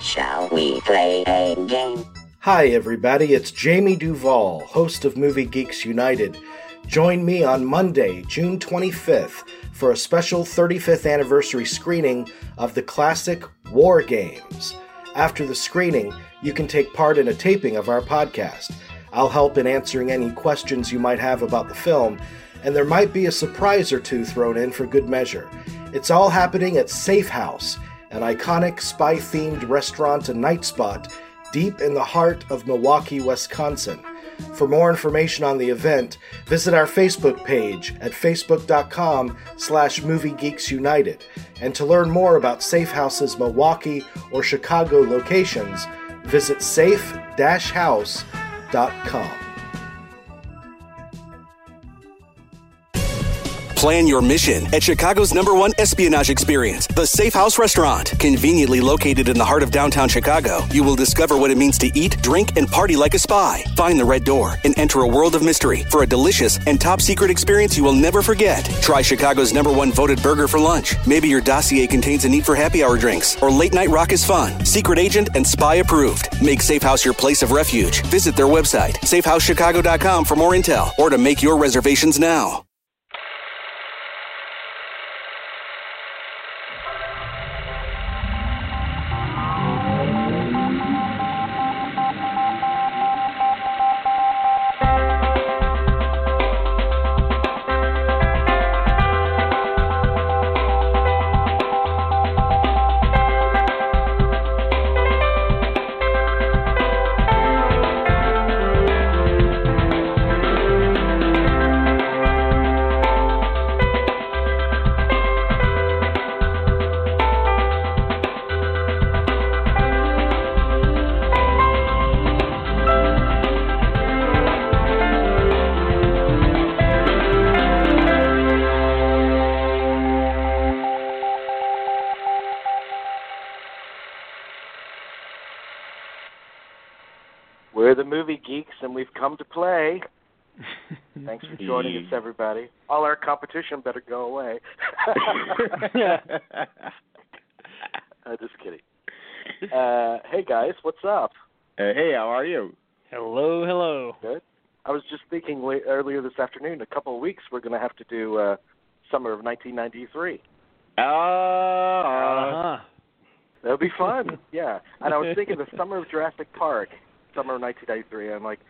Shall we play a game? Hi, everybody. It's Jamie Duval, host of Movie Geeks United. Join me on Monday, June 25th, for a special 35th anniversary screening of the classic War Games. After the screening, you can take part in a taping of our podcast. I'll help in answering any questions you might have about the film, and there might be a surprise or two thrown in for good measure. It's all happening at Safe House, an iconic spy themed restaurant and night spot deep in the heart of Milwaukee, Wisconsin. For more information on the event, visit our Facebook page at facebook.com slash moviegeeksunited. And to learn more about Safe House's Milwaukee or Chicago locations, visit safe-house.com. Plan your mission at Chicago's number one espionage experience, the Safe House Restaurant. Conveniently located in the heart of downtown Chicago, you will discover what it means to eat, drink, and party like a spy. Find the red door and enter a world of mystery for a delicious and top secret experience you will never forget. Try Chicago's number one voted burger for lunch. Maybe your dossier contains a need for happy hour drinks, or late night rock is fun. Secret agent and spy approved. Make Safe House your place of refuge. Visit their website, safehousechicago.com for more intel or to make your reservations now. Come to play. Thanks for joining us, everybody. All our competition better go away. uh, just kidding. Uh, hey guys, what's up? Uh, hey, how are you? Hello, hello. Good. I was just thinking la- earlier this afternoon. A couple of weeks, we're going to have to do uh, summer of 1993. Uh, Uh-huh. That would be fun. yeah. And I was thinking the summer of Jurassic Park, summer of 1993. I'm like,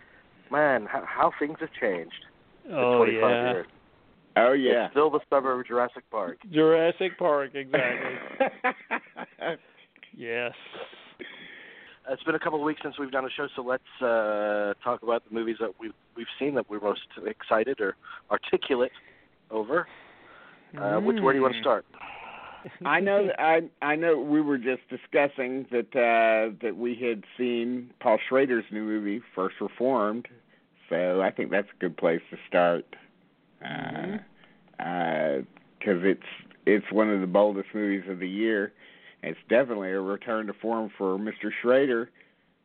man, how, how things have changed. in Oh 25 yeah. Years. oh yeah. It's still the suburb of Jurassic Park. Jurassic Park, exactly. yes. It's been a couple of weeks since we've done a show, so let's uh, talk about the movies that we've we've seen that we're most excited or articulate over. Uh, which where do you want to start? I know. that- I I know. We were just discussing that uh, that we had seen Paul Schrader's new movie, First Reformed. So I think that's a good place to start. Because uh, it's it's one of the boldest movies of the year. It's definitely a return to form for Mr. Schrader,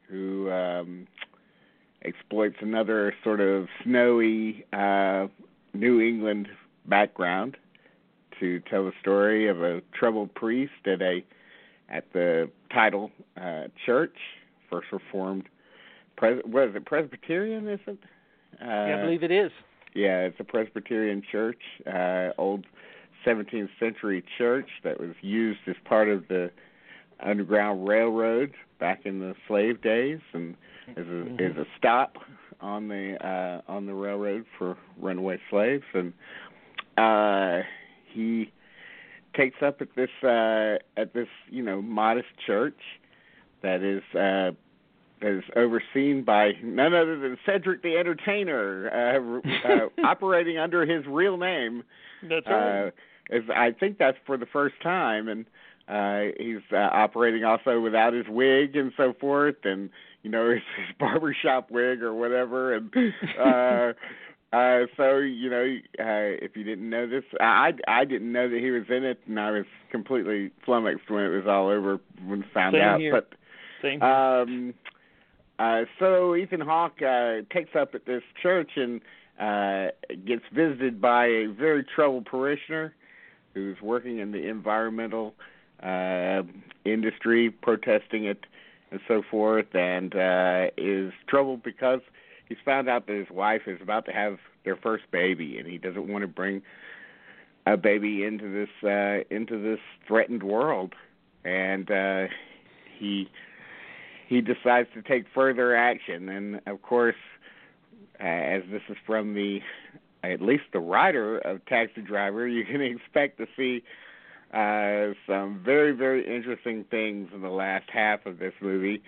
who um, exploits another sort of snowy uh, New England background to tell the story of a troubled priest at a at the title uh, church, First Reformed. Pres- what is it? Presbyterian, is it? Uh, yeah, I believe it is. yeah, it's a Presbyterian church, uh, old 17th century church that was used as part of the Underground Railroad back in the slave days, and as a as a stop on the uh, on the railroad for runaway slaves. And uh, he takes up at this uh, at this you know modest church that is uh, is overseen by none other than Cedric the Entertainer, uh, uh, operating under his real name. That's right. Uh, is I think that's for the first time, and uh, he's uh, operating also without his wig and so forth, and you know his, his barbershop wig or whatever, and uh, uh, so you know uh, if you didn't know this, I I didn't know that he was in it, and I was completely flummoxed when it was all over when I found Same out. here. But Same. here. um, uh, so Ethan Hawke uh, takes up at this church and uh, gets visited by a very troubled parishioner who's working in the environmental uh, industry protesting it and so forth, and uh, is troubled because he's found out that his wife is about to have their first baby, and he doesn't want to bring a baby into this uh, into this threatened world, and uh, he he decides to take further action, and of course, uh, as this is from the at least the writer of Taxi Driver, you can expect to see uh, some very, very interesting things in the last half of this movie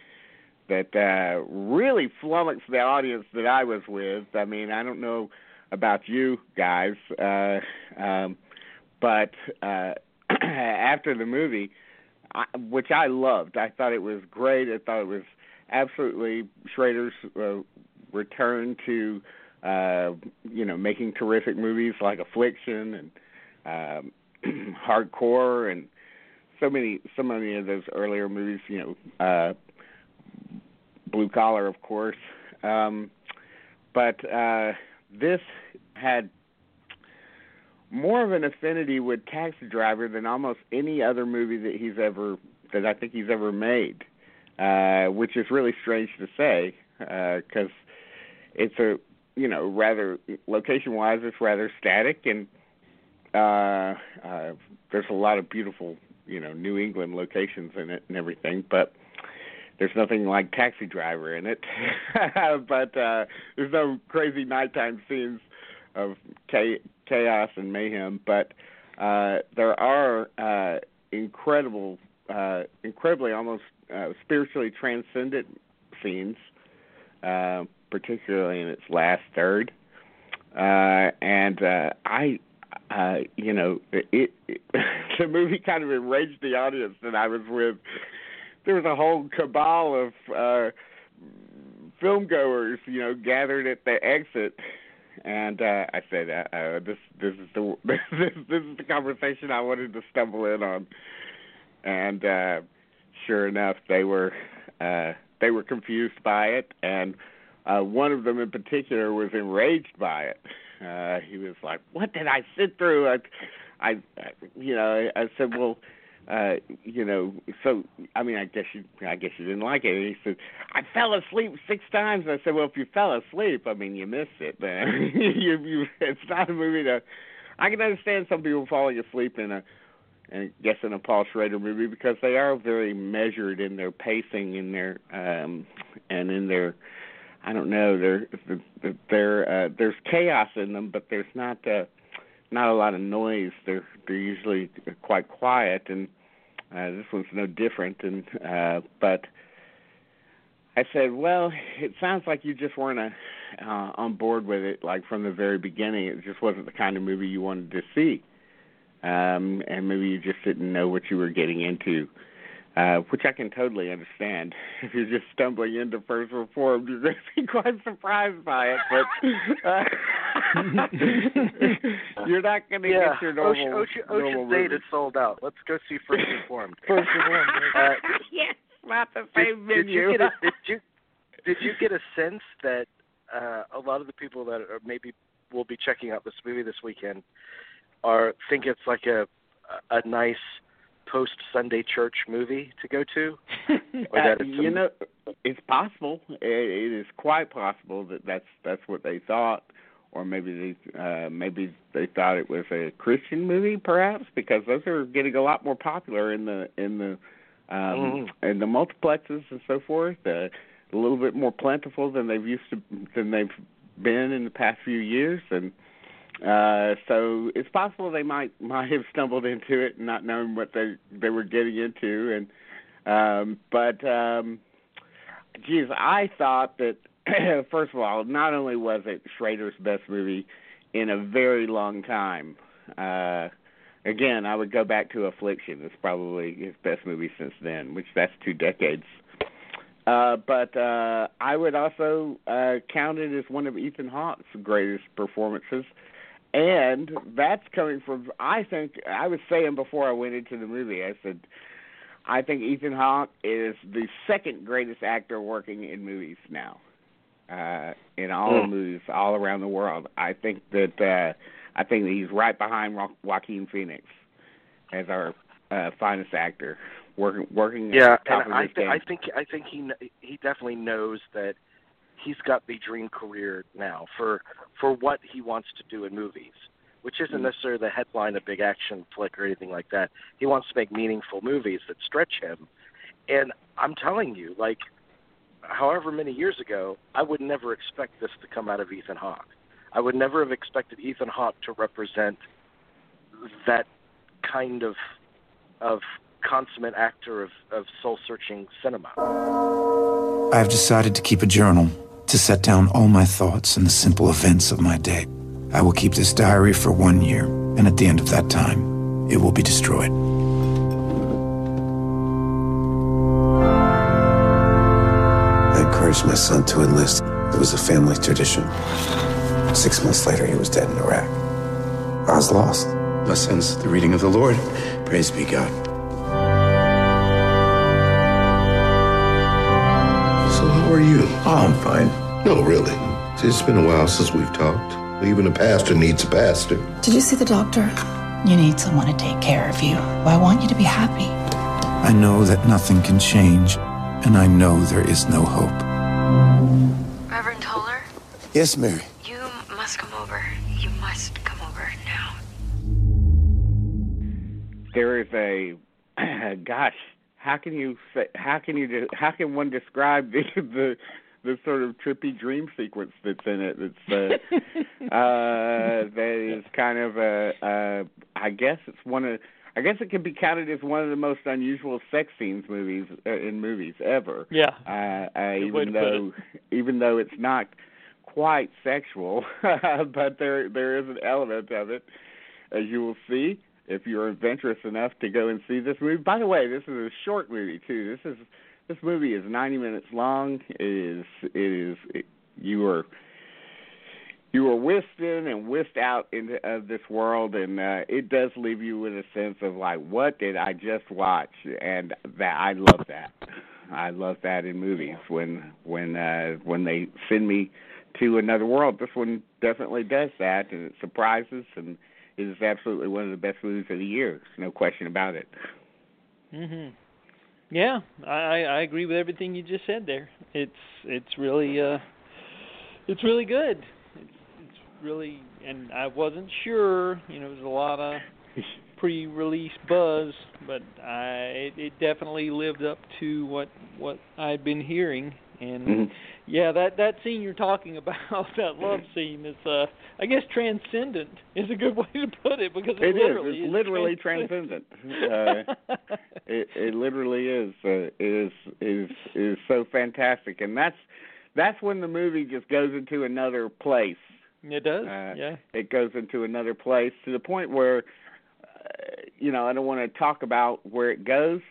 that uh, really flummoxed the audience that I was with. I mean, I don't know about you guys, uh, um, but uh, after the movie, which I loved, I thought it was great. I thought it was absolutely Schrader's uh, return to uh, you know making terrific movies like Affliction and um, Hardcore and so many so many of those earlier movies. You know, uh, Blue Collar, of course. Um, but uh, this had more of an affinity with Taxi Driver than almost any other movie that he's ever that I think he's ever made, uh, which is really strange to say because uh, it's a you know rather location wise it's rather static and uh, uh, there's a lot of beautiful you know New England locations in it and everything, but there's nothing like Taxi Driver in it. but uh, there's no crazy nighttime scenes of chaos and mayhem. But uh, there are uh, incredible, uh, incredibly almost uh, spiritually transcendent scenes, uh, particularly in its last third. Uh, and uh, I, uh, you know, it, it the movie kind of enraged the audience that I was with. There was a whole cabal of uh, film goers, you know, gathered at the exit and uh, I said, uh, uh, "This, this is the this, this is the conversation I wanted to stumble in on." And uh, sure enough, they were uh, they were confused by it, and uh, one of them in particular was enraged by it. Uh, he was like, "What did I sit through?" I, I, you know, I, I said, "Well." Uh you know so i mean i guess you i guess you didn't like it. And he said i fell asleep six times. I said well if you fell asleep i mean you missed it man. You you it's not a movie to i can understand some people falling asleep in a and guess in a Paul Schrader movie because they are very measured in their pacing in their um and in their I don't know there there uh there's chaos in them but there's not uh not a lot of noise. They're they're usually quite quiet, and uh, this one's no different. And uh, but I said, well, it sounds like you just weren't a, uh, on board with it, like from the very beginning. It just wasn't the kind of movie you wanted to see, um, and maybe you just didn't know what you were getting into uh, which I can totally understand. If you're just stumbling into First Reformed, you're going to be quite surprised by it, but uh, you're not going to yeah. get your normal. Ocean, Ocean, normal Ocean's Eight movie. is sold out. Let's go see First Reformed. First Reformed. Uh, yes, not the did, same did menu. you get a, did you did you get a sense that uh, a lot of the people that are maybe will be checking out this movie this weekend are think it's like a a nice post Sunday church movie to go to? Or that Uh, it's you some- know, it's possible. It, it is quite possible that that's that's what they thought, or maybe they uh, maybe they thought it was a Christian movie, perhaps, because those are getting a lot more popular in the in the um, in the multiplexes and so forth. Uh, a little bit more plentiful than they've used to than they've been in the past few years, and uh, so it's possible they might might have stumbled into it, not knowing what they they were getting into, and um, but um, geez, I thought that first of all, not only was it Schrader's best movie in a very long time. Uh, again, I would go back to Affliction. It's probably his best movie since then, which that's two decades. Uh, but uh, I would also uh, count it as one of Ethan Hawke's greatest performances, and that's coming from. I think I was saying before I went into the movie. I said, I think Ethan Hawke is the second greatest actor working in movies now, uh, in all Hmm. movies all around the world. I think that uh, I think that he's right behind Ro- Joaquin Phoenix as our uh, finest actor, working working yeah, at the top and of I think. I think I think he he definitely knows that he's got the dream career now for for what he wants to do in movies, which isn't Mm. necessarily the headline, a big action flick or anything like that. He wants to make meaningful movies that stretch him, and I'm telling you, like, however many years ago, I would never expect this to come out of Ethan Hawke. I would never have expected Ethan Hawke to represent that kind of of consummate actor of, of soul searching cinema. I have decided to keep a journal to set down all my thoughts and the simple events of my day. I will keep this diary for one year, and at the end of that time, it will be destroyed. Encouraged my son to enlist. It was a family tradition. Six months later, he was dead in Iraq. I was lost. Lessons, the reading of the Lord. Praise be God. So how are you? Oh, I'm fine. No, really. See, It's been a while since we've talked. Even a pastor needs a pastor. Did you see the doctor? You need someone to take care of you. I want you to be happy. I know that nothing can change, and I know there is no hope. Reverend Toller, Yes, Mary. you must come over. You must come over now. there is a gosh how can you say how can you de- how can one describe the the the sort of trippy dream sequence that's in it that's uh, uh that is kind of a uh i guess it's one of i guess it can be counted as one of the most unusual sex scenes movies uh, in movies ever Yeah. uh, uh even though even though it's not quite sexual but there there is an element of it as you will see if you're adventurous enough to go and see this movie. By the way, this is a short movie too. This is this movie is 90 minutes long. It is it is it, you are you are whisked in and whisked out into of this world, and uh, it does leave you with a sense of like, what did I just watch? And that I love that. I love that in movies when when uh, when they send me to another world. This one definitely does that, and it surprises and is absolutely one of the best movies of the year. No question about it. Mhm. Yeah, I I agree with everything you just said there. It's it's really uh it's really good. Really and I wasn't sure, you know, there's a lot of pre-release buzz, but I it, it definitely lived up to what what I'd been hearing and Mhm. yeah, that that scene you're talking about, that love scene is uh I guess transcendent is a good way to put it because it, It is. literally It's literally transcendent. Uh, it it literally is uh, is is is so fantastic, and that's that's when the movie just goes into another place. It does. Uh, yeah. It goes into another place to the point where, uh, you know, I don't want to talk about where it goes,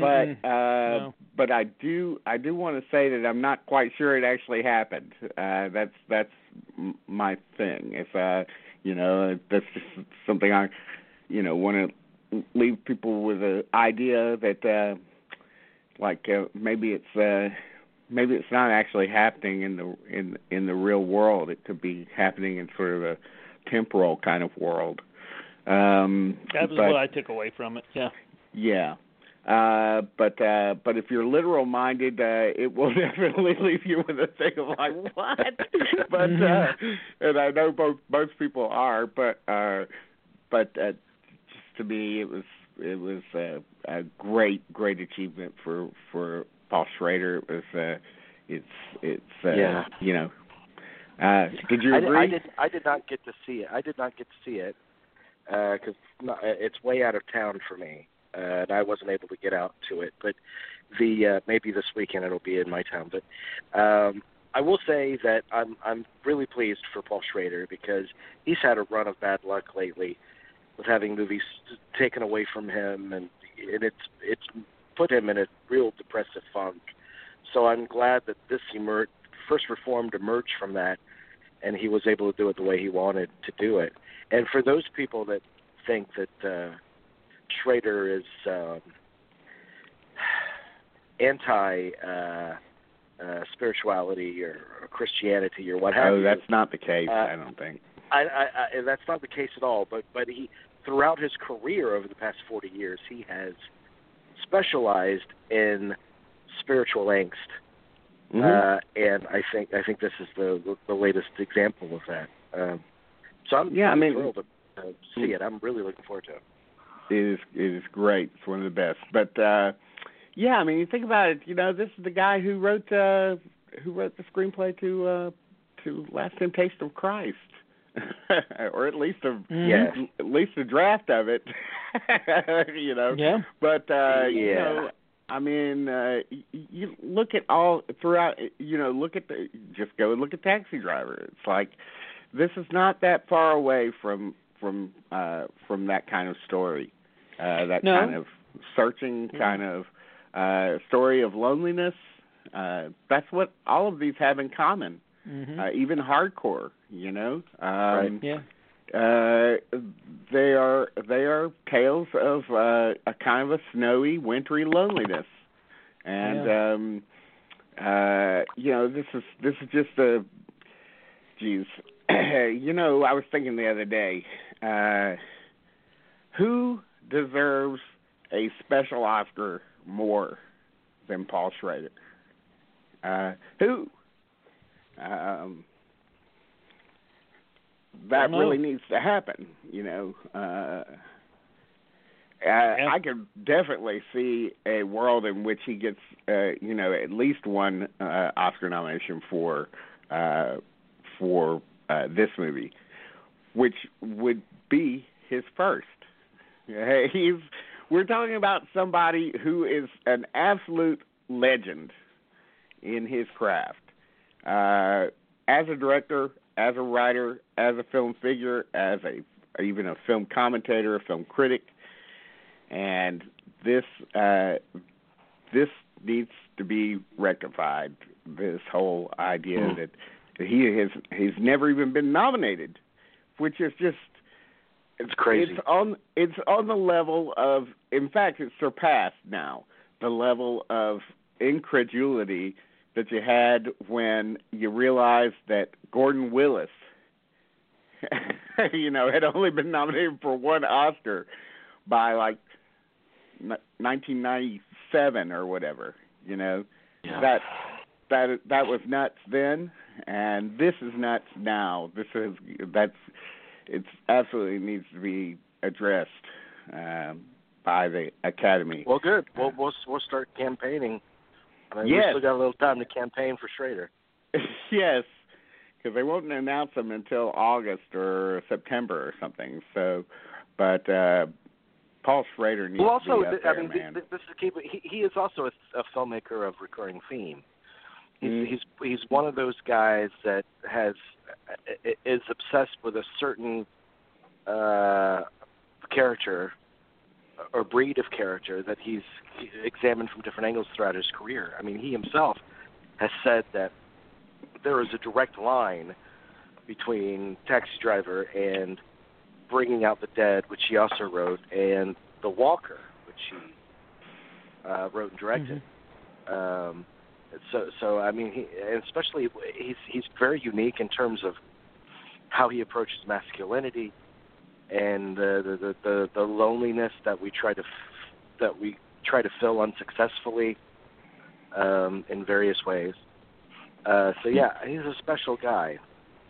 but Mhm. uh, No. but I do I do want to say that I'm not quite sure it actually happened. Uh, that's that's my thing. If uh, you know, that's just something I, you know, want to leave people with an idea that, uh, like uh, maybe it's uh, maybe it's not actually happening in the in in the real world. It could be happening in sort of a temporal kind of world. Um, That was but, what I took away from it. Yeah. yeah. Uh, but uh, but if you're literal minded, uh, it will definitely leave you with a thing of like what? but uh, and I know both most people are, but uh, but uh, just to me, it was it was uh, a great great achievement for for Paul Schrader. It was uh, it's it's uh, Yeah. you know. Uh, did you I, agree? I did. I did not get to see it. I did not get to see it because it's way out of town for me, uh, and I wasn't able to get out to it. But the uh, maybe this weekend it'll be in my town. But um, I will say that I'm I'm really pleased for Paul Schrader because he's had a run of bad luck lately with having movies taken away from him, and and it's it's put him in a real depressive funk. So I'm glad that this emerged, first reformed emerged from that, and he was able to do it the way he wanted to do it. And for those people that think that uh, Schrader is um, anti uh, uh, spirituality or, or Christianity or what have oh, you, that's not the case. Uh, I don't think. I, I, I, that's not the case at all. But but he, throughout his career over the past 40 years, he has specialized in spiritual angst, Mhm. uh, and I think I think this is the the latest example of that. Um, so I'm Yeah, I mean- thrilled to uh, see it. I'm really looking forward to it. It is it is great. It's one of the best. But uh yeah, I mean, you think about it. You know, this is the guy who wrote uh who wrote the screenplay to uh to Last Temptation of Christ, or at least a Yeah. at least a draft of it. you know. Yeah. But uh you Yeah. know, I mean, uh you look at all throughout. You know, look at the just go and look at Taxi Driver. It's like this is not that far away from from uh from that kind of story. Uh that No. kind of searching kind of uh story of loneliness. Uh that's what all of these have in common. Hmm Uh even hardcore, you know. Um yeah. uh they are they are tales of uh a kind of a snowy wintry loneliness and Yeah. um uh you know this is this is just a geez you know i was thinking the other day uh who deserves a special oscar more than paul schrader uh who um that really needs to happen. You know, uh, I, I could definitely see a world in which he gets, uh, you know, at least one uh, Oscar nomination for uh, for uh, this movie, which would be his first. He's we're talking about somebody who is an absolute legend in his craft. Uh, as a director, as a writer, as a film figure, as a even a film commentator, a film critic, and this uh, this needs to be rectified. This whole idea Mm. that he has he's never even been nominated, which is just It's crazy. it's on it's on the level of in fact it's surpassed now the level of incredulity that you had when you realized that Gordon Willis you know had only been nominated for one Oscar by like 1997 or whatever you know Yeah. that that that was nuts then and this is nuts now this is that's it's absolutely needs to be addressed um, by the academy. Well, good. We'll we'll we'll start campaigning. I mean, Yes. We still got a little time to campaign for Schrader. yes, because they won't announce them until August or September or something. So, but uh, Paul Schrader needs Well, also, to be up th- there, I mean, man. th- this is keep. He, he is also a, a filmmaker of recurring theme. He's Mhm. he's he's one of those guys that has is obsessed with a certain uh, character or breed of character that he's examined from different angles throughout his career. I mean, he himself has said that there is a direct line between Taxi Driver and Bringing Out the Dead, which he also wrote, and The Walker, which he uh, wrote and directed. Um, so, so I mean, he, and especially he's he's very unique in terms of how he approaches masculinity and the the the, the, the loneliness that we try to f- that we try to fill unsuccessfully um, in various ways. Uh, so yeah, he's a special guy,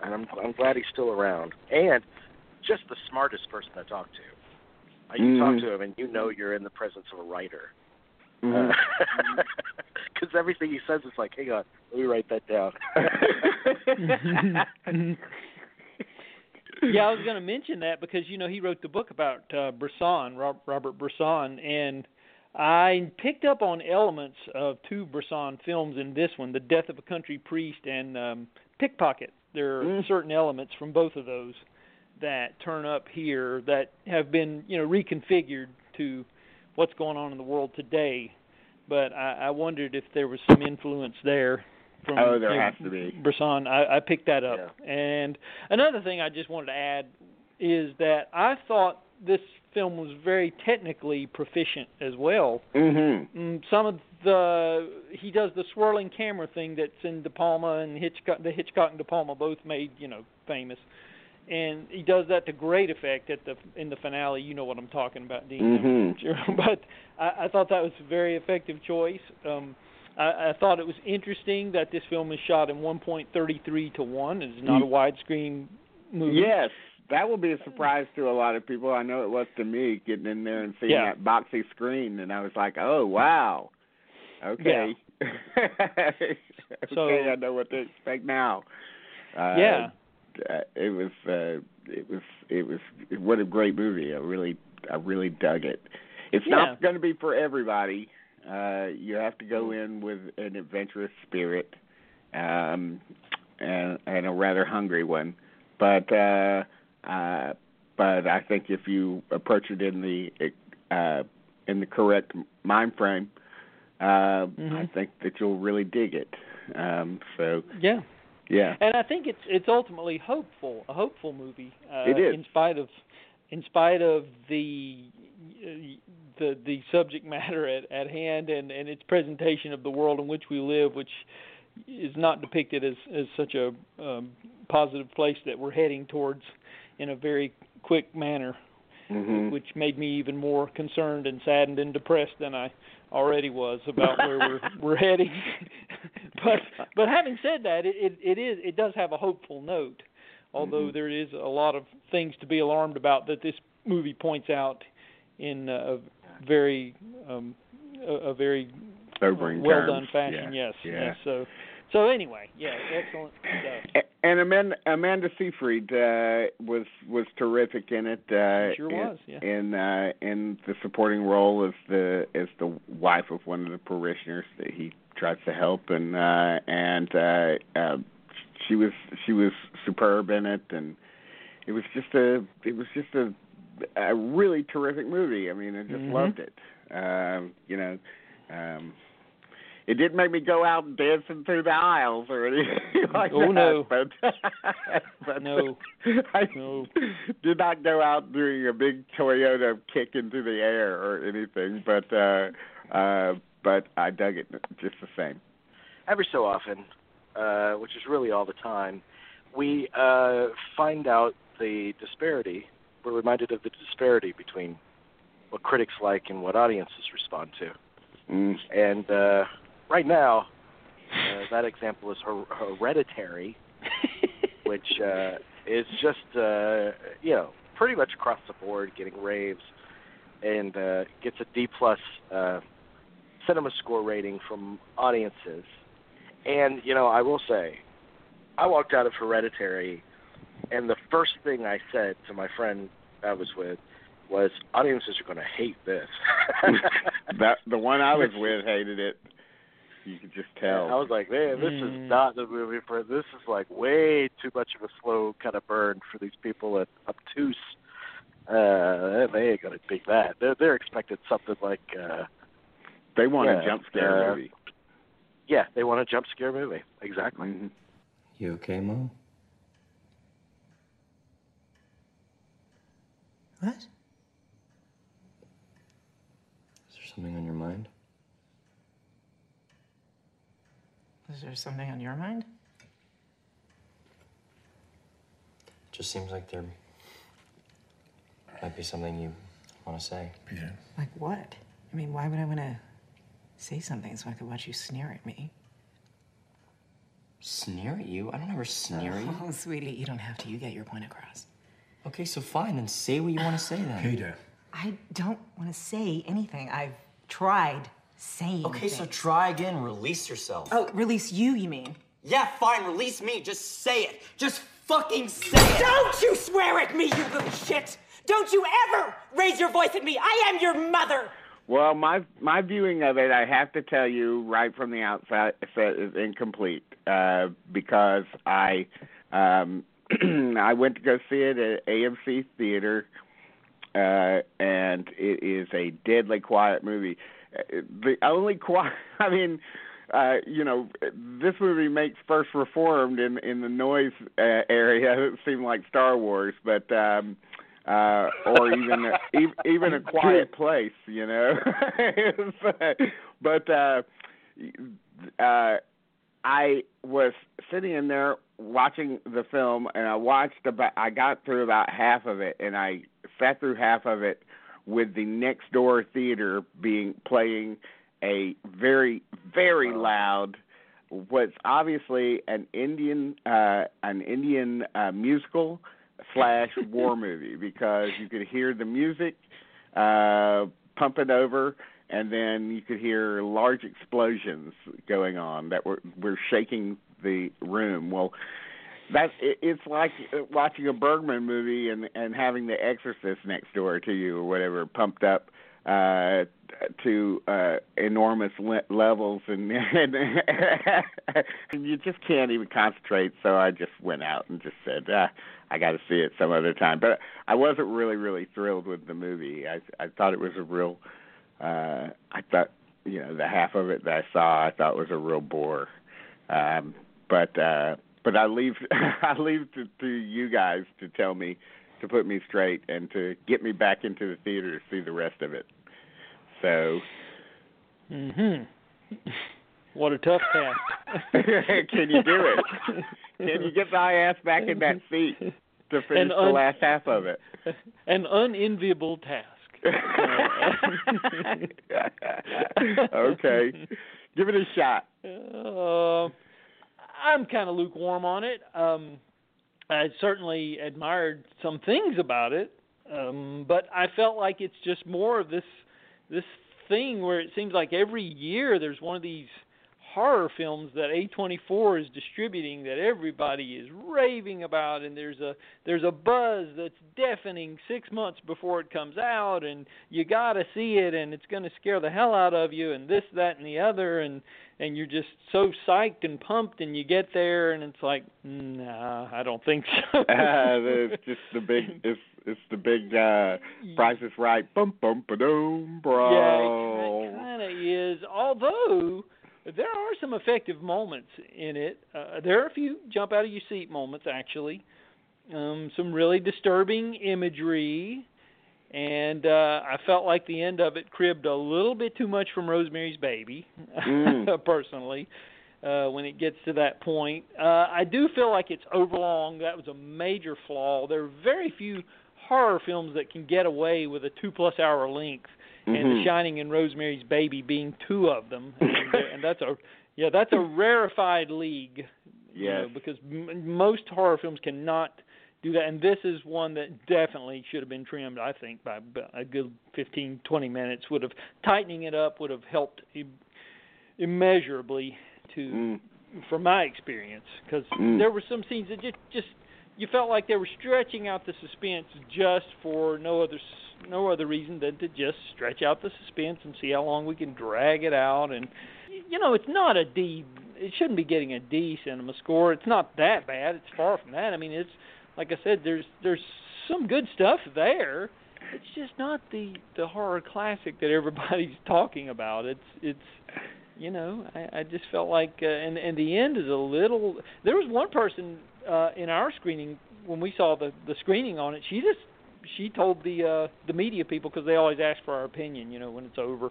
and I'm I'm glad he's still around, and just the smartest person to talk to. Uh, you Mhm. talk to him, and you know you're in the presence of a writer, because everything he says is like, hang on, let me write that down. yeah, I was going to mention that because you know he wrote the book about uh, Bresson, Rob, Robert Bresson, and I picked up on elements of two Bresson films in this one, The Death of a Country Priest and um, Pickpocket. There are Mm. certain elements from both of those that turn up here that have been you know reconfigured to what's going on in the world today. But I, I wondered if there was some influence there from Oh, there has to be. Bresson. I, I picked that up. And another thing I just wanted to add is that I thought this film was very technically proficient as well. mhm. Mm, some of the he does the swirling camera thing that's in De Palma and Hitchcock. The Hitchcock and De Palma both made you know famous, and he does that to great effect at the in the finale. You know what I'm talking about, Dean. Mhm. But I, I thought that was a very effective choice. Um, I, I thought it was interesting that this film is shot in 1.33 to one. It's not a widescreen movie. Yes, that will be a surprise to a lot of people. I know it was to me getting in there and seeing Yeah. that boxy screen, and I was like, "Oh wow, okay, okay, So- I know what to expect now." Uh, Yeah. uh, it was, uh, it was, it was. What a great movie! I really, I really dug it. It's Yeah. not going to be for everybody. Uh, you have to go in with an adventurous spirit, um, and and a rather hungry one. But uh, uh, but I think if you approach it in the uh, in the correct mind frame, uh, I think that you'll really dig it. Um, so Yeah. yeah, And I think it's it's ultimately hopeful, a hopeful movie. Uh, It is. in spite of in spite of the the the subject matter at at hand and and its presentation of the world in which we live, which is not depicted as as such a um, positive place that we're heading towards in a very quick manner, Mhm. which made me even more concerned and saddened and depressed than I already was about where we're we're heading. but but having said that, it, it it is it does have a hopeful note, although there is a lot of things to be alarmed about that this movie points out in a very um, a, a very Sobering well terms. done fashion. Yeah, Yes, yeah. yes. So so anyway, yeah, excellent stuff. And Amanda, Amanda Seyfried uh, was was terrific in it. Uh, Sure in, was, yeah. In uh, in the supporting role as the as the wife of one of the parishioners that he tries to help, and uh, and uh, uh, she was she was superb in it, and it was just a it was just a a really terrific movie. I mean, I just Mhm. loved it. Um, you know. Um, it didn't make me go out dancing through the aisles or anything like Oh, that. no. But, but No. I No. did not go out doing a big Toyota kick into the air or anything. But uh, uh, but I dug it just the same. every so often, uh, which is really all the time, we uh, find out the disparity. We're reminded of the disparity between what critics like and what audiences respond to. Mm. And uh, right now, uh, that example is her- Hereditary, which uh, is just uh, you know pretty much across the board getting raves, and uh, gets a D plus uh, cinema score rating from audiences. And you know, I will say, I walked out of Hereditary, and the first thing I said to my friend I was with was, "Audiences are going to hate this." that the one I was with hated it. You could just tell. I was like, man, this Mm. is not the movie for. This is like way too much of a slow kind of burn for these people at obtuse. Uh, they ain't gonna dig that. They're they're expecting something like, uh, they want yeah, a jump scare uh, movie. yeah, they want a jump scare movie. Exactly. Mhm. You okay, Mom? What? Is there something on your mind? Is there something on your mind? It just seems like there might be something you want to say. Peter. Like what? I mean, why would I want to say something so I could watch you sneer at me? Sneer at you? I don't ever sneer at you. Oh, sweetie, you don't have to. You get your point across. Okay, so fine, then say what you want to say then. Peter. I don't want to say anything. I've tried saying. Okay, so try again. Release yourself. Oh, release you, you mean? Yeah, fine. Release me. Just say it. Just fucking say it. Don't you swear at me, you little shit! Don't you ever raise your voice at me! I am your mother! Well, my my viewing of it, I have to tell you right from the outset, is incomplete uh, because I um, I went to go see it at AMC Theater, uh, and it is a deadly quiet movie. Uh, The only quiet, I mean, uh, you know, this movie makes First Reformed in in the noise uh, area. It seemed like Star Wars, but. um uh, or even a, e- even a quiet place, you know. but uh, uh, I was sitting in there watching the film, and I watched about. I got through about half of it, and I sat through half of it with the next door theater being playing a very very loud what's obviously an Indian uh an Indian uh musical slash war movie because you could hear the music uh pumping over and then you could hear large explosions going on that were were shaking the room. Well that it, it's like watching a Bergman movie and and having The Exorcist next door to you or whatever pumped up uh to uh enormous le- levels and, and you just can't even concentrate. So I just went out and just said ah, I got to see it some other time. But I wasn't really really thrilled with the movie. I I thought it was a real uh I thought you know the half of it that I saw I thought was a real bore. Um but uh but I leave I leave to, to you guys to tell me to put me straight and to get me back into the theater to see the rest of it. So. Mhm. What a tough task. Can you do it? Can you get my ass back in that seat to finish un- the last half of it? An unenviable task. okay, give it a shot. Uh, I'm kind of lukewarm on it. Um, I certainly admired some things about it, um, but I felt like it's just more of this this thing where it seems like every year there's one of these horror films that A24 is distributing that everybody is raving about and there's a there's a buzz that's deafening 6 months before it comes out and you got to see it and it's going to scare the hell out of you and this that and the other and and you're just so psyched and pumped and you get there and it's like nah I don't think so. uh, it's just the big it's it's the big uh price is right bum bum ba doom bro. Yeah, it kind of is. Although there are some effective moments in it. Uh, there are a few jump out of your seat moments actually. Um, some really disturbing imagery, and uh, I felt like the end of it cribbed a little bit too much from Rosemary's Baby, Mm. personally. Uh, when it gets to that point, uh, I do feel like it's overlong. That was a major flaw. There are very few horror films that can get away with a two plus hour length and Mhm. The Shining and Rosemary's Baby being two of them, and, and that's a yeah, that's a rarefied league. You know, because m- most horror films cannot do that, and this is one that definitely should have been trimmed. I think by a good fifteen, twenty minutes would have tightening it up would have helped im- immeasurably to Mm. from my experience because Mm. there were some scenes that just just you felt like they were stretching out the suspense just for no other no other reason than to just stretch out the suspense and see how long we can drag it out. And you know it's not a D it shouldn't be getting a D cinema score. It's not that bad. It's far from that. I mean it's like I said there's there's some good stuff there. It's just not the the horror classic that everybody's talking about. It's it's you know, I, I just felt like, uh, and and the end is a little. There was one person uh, in our screening when we saw the the screening on it. She just she told the uh, the media people because they always ask for our opinion, you know, when it's over,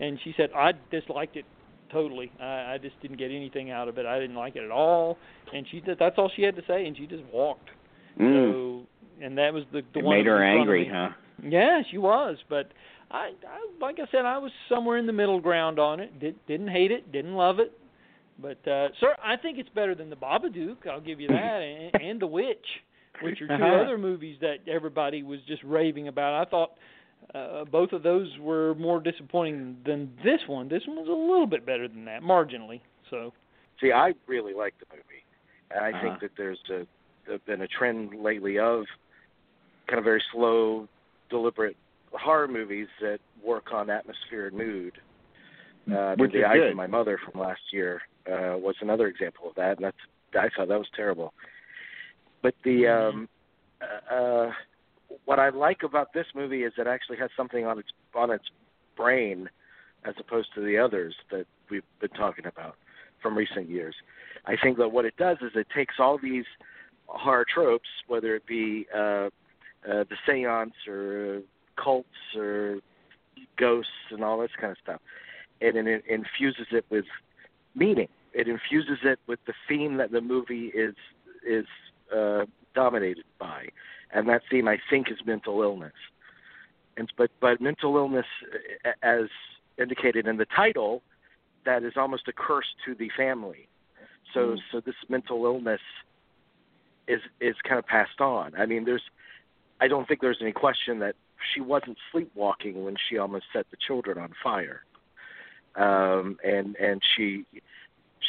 and she said I disliked it totally. I, I just didn't get anything out of it. I didn't like it at all, and she did, that's all she had to say, and she just walked. Mm. So, and that was the the It one made her in front of angry, huh? Yeah, she was, but I, I like I said, I was somewhere in the middle ground on it. Did, didn't hate it, didn't love it, but uh, sir, I think it's better than the Babadook. I'll give you that, and, and the Witch, which are 2 Uh-huh. other movies that everybody was just raving about. I thought uh, both of those were more disappointing than this one. This one was a little bit better than that, marginally. So. See, I really like the movie, and I Uh-huh. think that there's a, there's been a trend lately of kind of very slow, deliberate horror movies that work on atmosphere and mood. Uh, Which the is Eyes good. of My Mother from last year uh, was another example of that, and that's I thought that was terrible. But the um, uh, what I like about this movie is it actually has something on its on its brain, as opposed to the others that we've been talking about from recent years. I think that what it does is it takes all these horror tropes, whether it be uh, uh, the seance or cults or ghosts and all this kind of stuff, and it infuses it with meaning it infuses it with the theme that the movie is is uh, dominated by, and that theme I think is mental illness. And but but mental illness, as indicated in the title, that is almost a curse to the family. So Mm. so this mental illness is is kind of passed on. I mean, there's I don't think there's any question that she wasn't sleepwalking when she almost set the children on fire. Um, and and she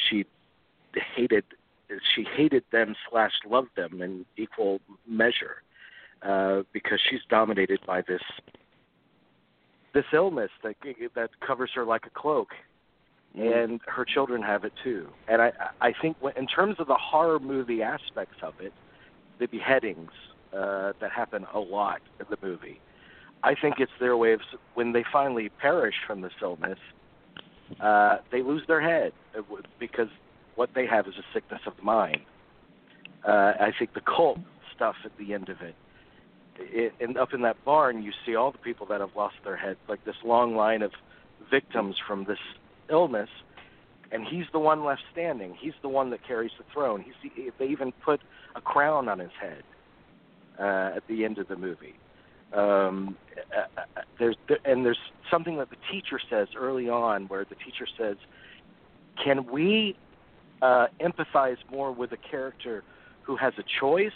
she hated she hated them slash loved them in equal measure uh, because she's dominated by this this illness that that covers her like a cloak, and her children have it too. And I I think when, in terms of the horror movie aspects of it, the beheadings uh, that happen a lot in the movie, I think it's their way of s- when they finally perish from this illness, uh, they lose their head uh, because what they have is a sickness of the mind. Uh, I think the cult stuff at the end of it, it, and up in that barn, you see all the people that have lost their heads, like this long line of victims from this illness, and he's the one left standing. He's the one that carries the throne. He's the, they even put a crown on his head uh, at the end of the movie. Um, uh, uh, there's and there's something that the teacher says early on, where the teacher says, "Can we uh, empathize more with a character who has a choice,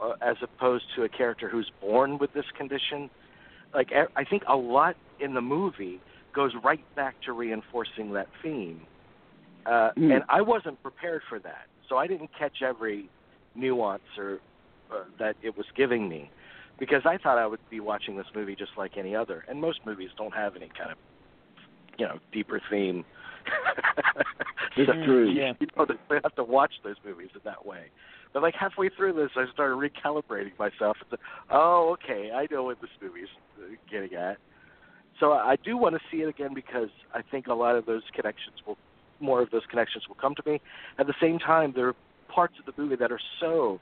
uh, as opposed to a character who's born with this condition?" Like I think a lot in the movie goes right back to reinforcing that theme, uh, Mm. and I wasn't prepared for that, so I didn't catch every nuance or uh, that it was giving me because I thought I would be watching this movie just like any other, and most movies don't have any kind of you know deeper theme. So. You, Yeah. you don't have to watch those movies in that way. But like halfway through this, I started recalibrating myself. And said, oh, okay, I know what this movie's uh, getting at. So I do want to see it again because I think a lot of those connections will, more of those connections will come to me. At the same time, there are parts of the movie that are so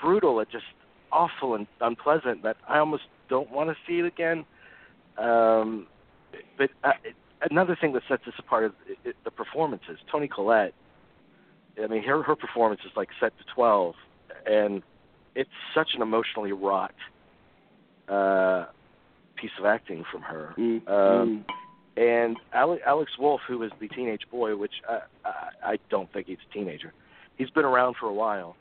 brutal and just awful and unpleasant that I almost don't want to see it again. Um, but uh, another thing that sets this apart is it, it, the performances. Toni Collette, I mean, her her performance is like set to twelve, and it's such an emotionally wrought uh, piece of acting from her. Mm. Um, and Ale- Alex Wolff, who is the teenage boy, which uh, I, I don't think he's a teenager. He's been around for a while.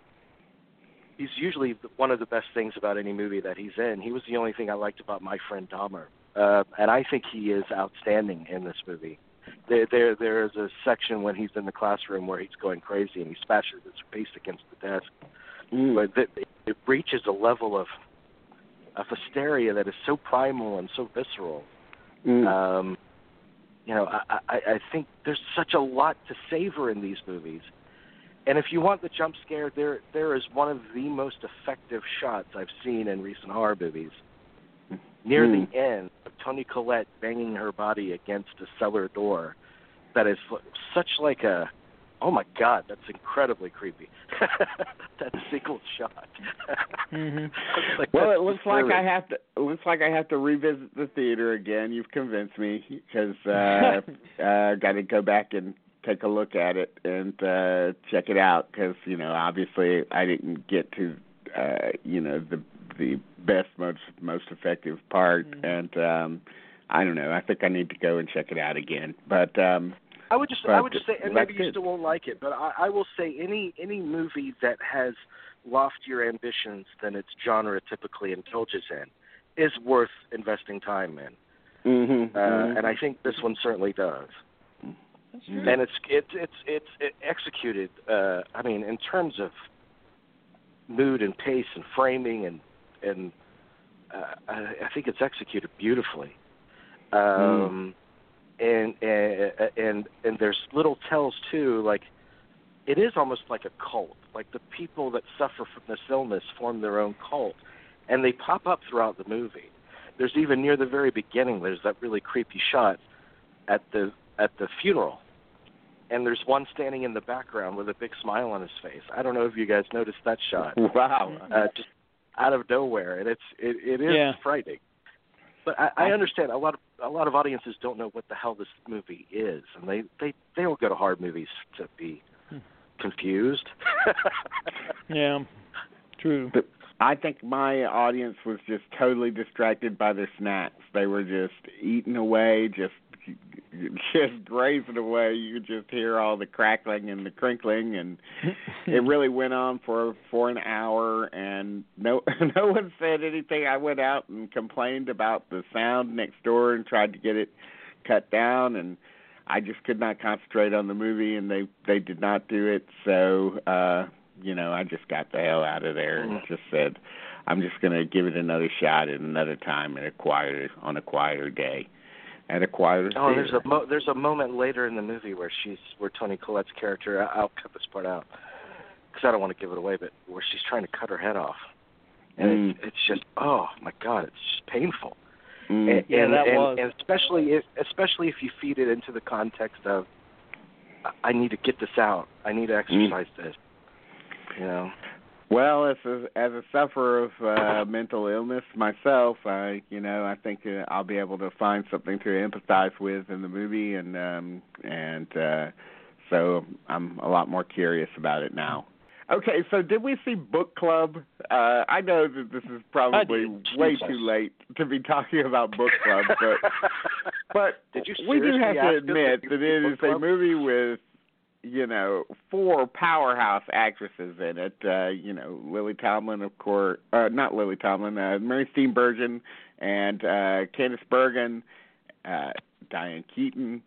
He's usually one of the best things about any movie that he's in. He was the only thing I liked about My Friend Dahmer, uh, and I think he is outstanding in this movie. There, there, there is a section when he's in the classroom where he's going crazy and he smashes his face against the desk. Mm. But it, it reaches a level of of hysteria that is so primal and so visceral. Mm. Um, you know, I, I, I think there's such a lot to savor in these movies. And if you want the jump scare, there there is one of the most effective shots I've seen in recent horror movies. Near Hmm. the end, of Toni Collette banging her body against a cellar door, that is such like a, oh my god, that's incredibly creepy. that single shot. Mhm. Like, Well, it looks like I have to. It looks like I have to revisit the theater again. You've convinced me because uh, uh, got to go back and take a look at it and uh, check it out because you know obviously I didn't get to uh, you know the the best most most effective part and um, I don't know. I think I need to go and check it out again. But um, I would just I would just say, and maybe you still won't like it, but I, I will say any any movie that has loftier ambitions than its genre typically indulges in is worth investing time in, mhm, uh, mhm. and I think this one certainly does. That's true. And it's it's it's it's it executed. Uh, I mean, in terms of mood and pace and framing and and uh, I, I think it's executed beautifully. Um, and, and and and there's little tells too, like it is almost like a cult. Like the people that suffer from this illness form their own cult, and they pop up throughout the movie. There's even near the very beginning. There's that really creepy shot at the at the funeral, and there's one standing in the background with a big smile on his face. I don't know if you guys noticed that shot. wow. Uh, just out of nowhere, and it's it, it is Yeah. frightening. But I, I understand a lot of a lot of audiences don't know what the hell this movie is, and they they they don't go to hard movies to be confused. yeah, true. But I think my audience was just totally distracted by their snacks. They were just eating away, just just grazing away. You could just hear all the crackling and the crinkling, and it really went on for for an hour. And no no one said anything. I went out and complained about the sound next door and tried to get it cut down, and I just could not concentrate on the movie, and they they did not do it. So uh, you know, I just got the hell out of there and just said, I'm just going to give it another shot at another time at a quieter on a quieter day. At a quieter. Oh, theater. there's a mo- there's a moment later in the movie where she's where Toni Collette's character. I- I'll cut this part out because I don't want to give it away, but where she's trying to cut her head off, and Mm. it's, it's just oh my god, it's just painful. Mm. And, Yeah, and, that and, was. and especially if especially if you feed it into the context of I- I need to get this out. I need to exercise this. You know. Well, as a, as a sufferer of uh, mental illness myself, I you know I think uh, I'll be able to find something to empathize with in the movie, and um, and uh, so I'm a lot more curious about it now. Okay, so did we see Book Club? Uh, I know that this is probably way too late to be talking about Book Club, but but Did you we do have to admit that it is it see is Book a movie with you know four powerhouse actresses in it. Uh, you know Lily Tomlin, of course, uh, not Lily Tomlin, uh, Mary Steenburgen, and uh, Candice Bergen, uh, Diane Keaton,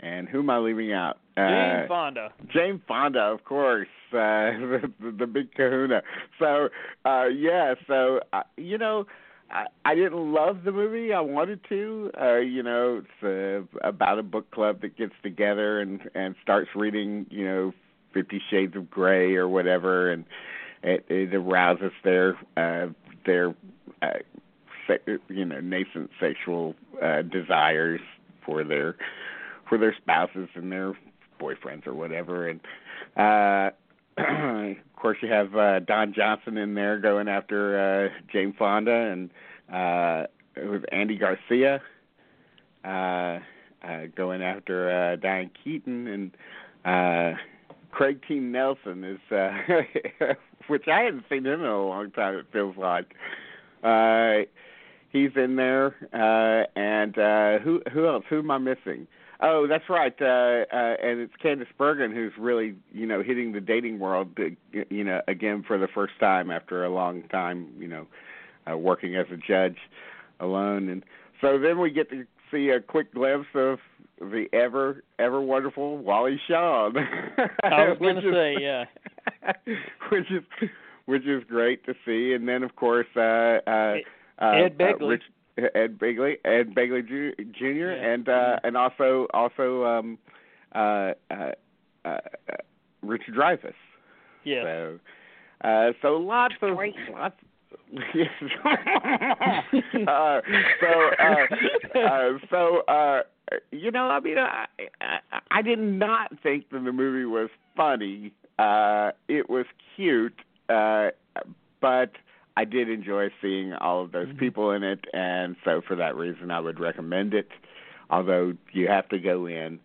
and who am I leaving out? Uh, Jane Fonda. Jane Fonda, of course, uh, the, the, the big Kahuna. So, uh, yeah, so uh, you know, I, I didn't love the movie. I wanted to. Uh, you know, it's uh, about a book club that gets together and and starts reading, you know, Fifty Shades of Grey or whatever, and it, it arouses their uh, their uh, you know nascent sexual uh, desires for their for their spouses and their boyfriends or whatever and uh of course you have uh Don Johnson in there going after uh Jane Fonda and uh with Andy Garcia uh uh going after uh Diane Keaton and uh Craig T. Nelson is uh which I hadn't seen him in a long time it feels like. Uh he's in there uh and uh who who else who am I missing? Oh, that's right. Uh, uh, and it's Candice Bergen who's really, you know, hitting the dating world, uh, you know, again for the first time after a long time, you know, uh, working as a judge alone. And so then we get to see a quick glimpse of the ever, ever wonderful Wally Shawn. I was gonna is- say, yeah. which is which is great to see. And then of course, uh, uh, uh, Ed Begley. Uh, Rich, Ed Begley, Ed Begley Jr. Yeah. and uh, and also also um, uh, uh, uh, Richard Dreyfuss. Yes. So, uh, so lots of Great. lots. Yes. uh, so, uh, uh, so, uh, you know, I mean, I, I, I did not think that the movie was funny. Uh, it was cute, uh, but I did enjoy seeing all of those people in it, and so for that reason, I would recommend it. Although you have to go in,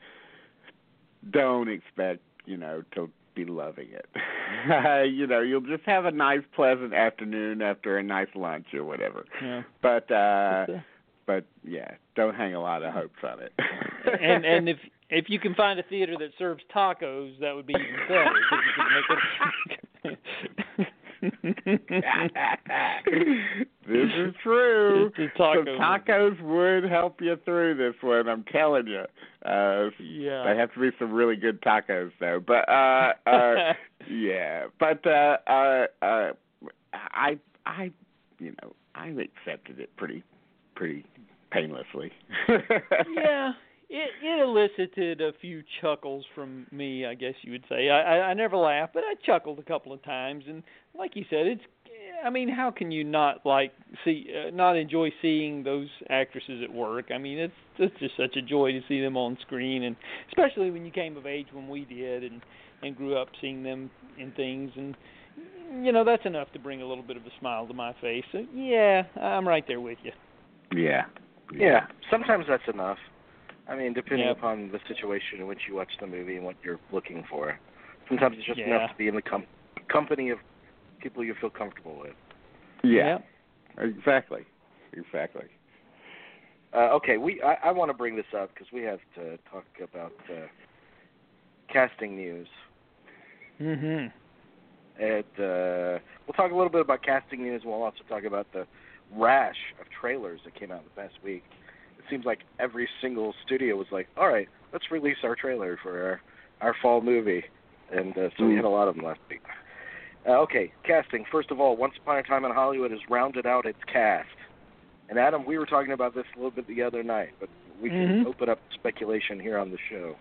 don't expect you know to be loving it. you know, you'll just have a nice, pleasant afternoon after a nice lunch or whatever. Yeah. But uh, uh, but yeah, don't hang a lot of hopes on it. and and if if you can find a theater that serves tacos, that would be even better. This is true. The taco. Some tacos would help you through this one. I'm telling you. Uh, Yeah. They have to be some really good tacos though. But uh, uh, yeah. But uh, uh, uh, I I you know I accepted it pretty pretty painlessly. yeah, it it elicited a few chuckles from me, I guess you would say. I I, I never laughed, but I chuckled a couple of times, and like you said, it's. I mean, how can you not like see, uh, not enjoy seeing those actresses at work? I mean, it's it's just such a joy to see them on screen, and especially when you came of age when we did, and and grew up seeing them in things, and you know that's enough to bring a little bit of a smile to my face. So yeah, I'm right there with you. Yeah, Yeah, sometimes that's enough. I mean, depending Yep. upon the situation in which you watch the movie and what you're looking for. Sometimes it's just Yeah. enough to be in the com- company of people you feel comfortable with. Yeah. Exactly. Exactly. Uh, okay, we I, I want to bring this up because we have to talk about uh, casting news. Mm-hmm. And uh, we'll talk a little bit about casting news. and We'll also talk about the rash of trailers that came out in the past week. It seems like every single studio was like, "All right, let's release our trailer for our, our fall movie," and uh, so we Mm. had a lot of them last week. Uh, okay, casting. First of all, Once Upon a Time in Hollywood has rounded out its cast. And Adam, we were talking about this a little bit the other night, but we can Mhm. open up speculation here on the show.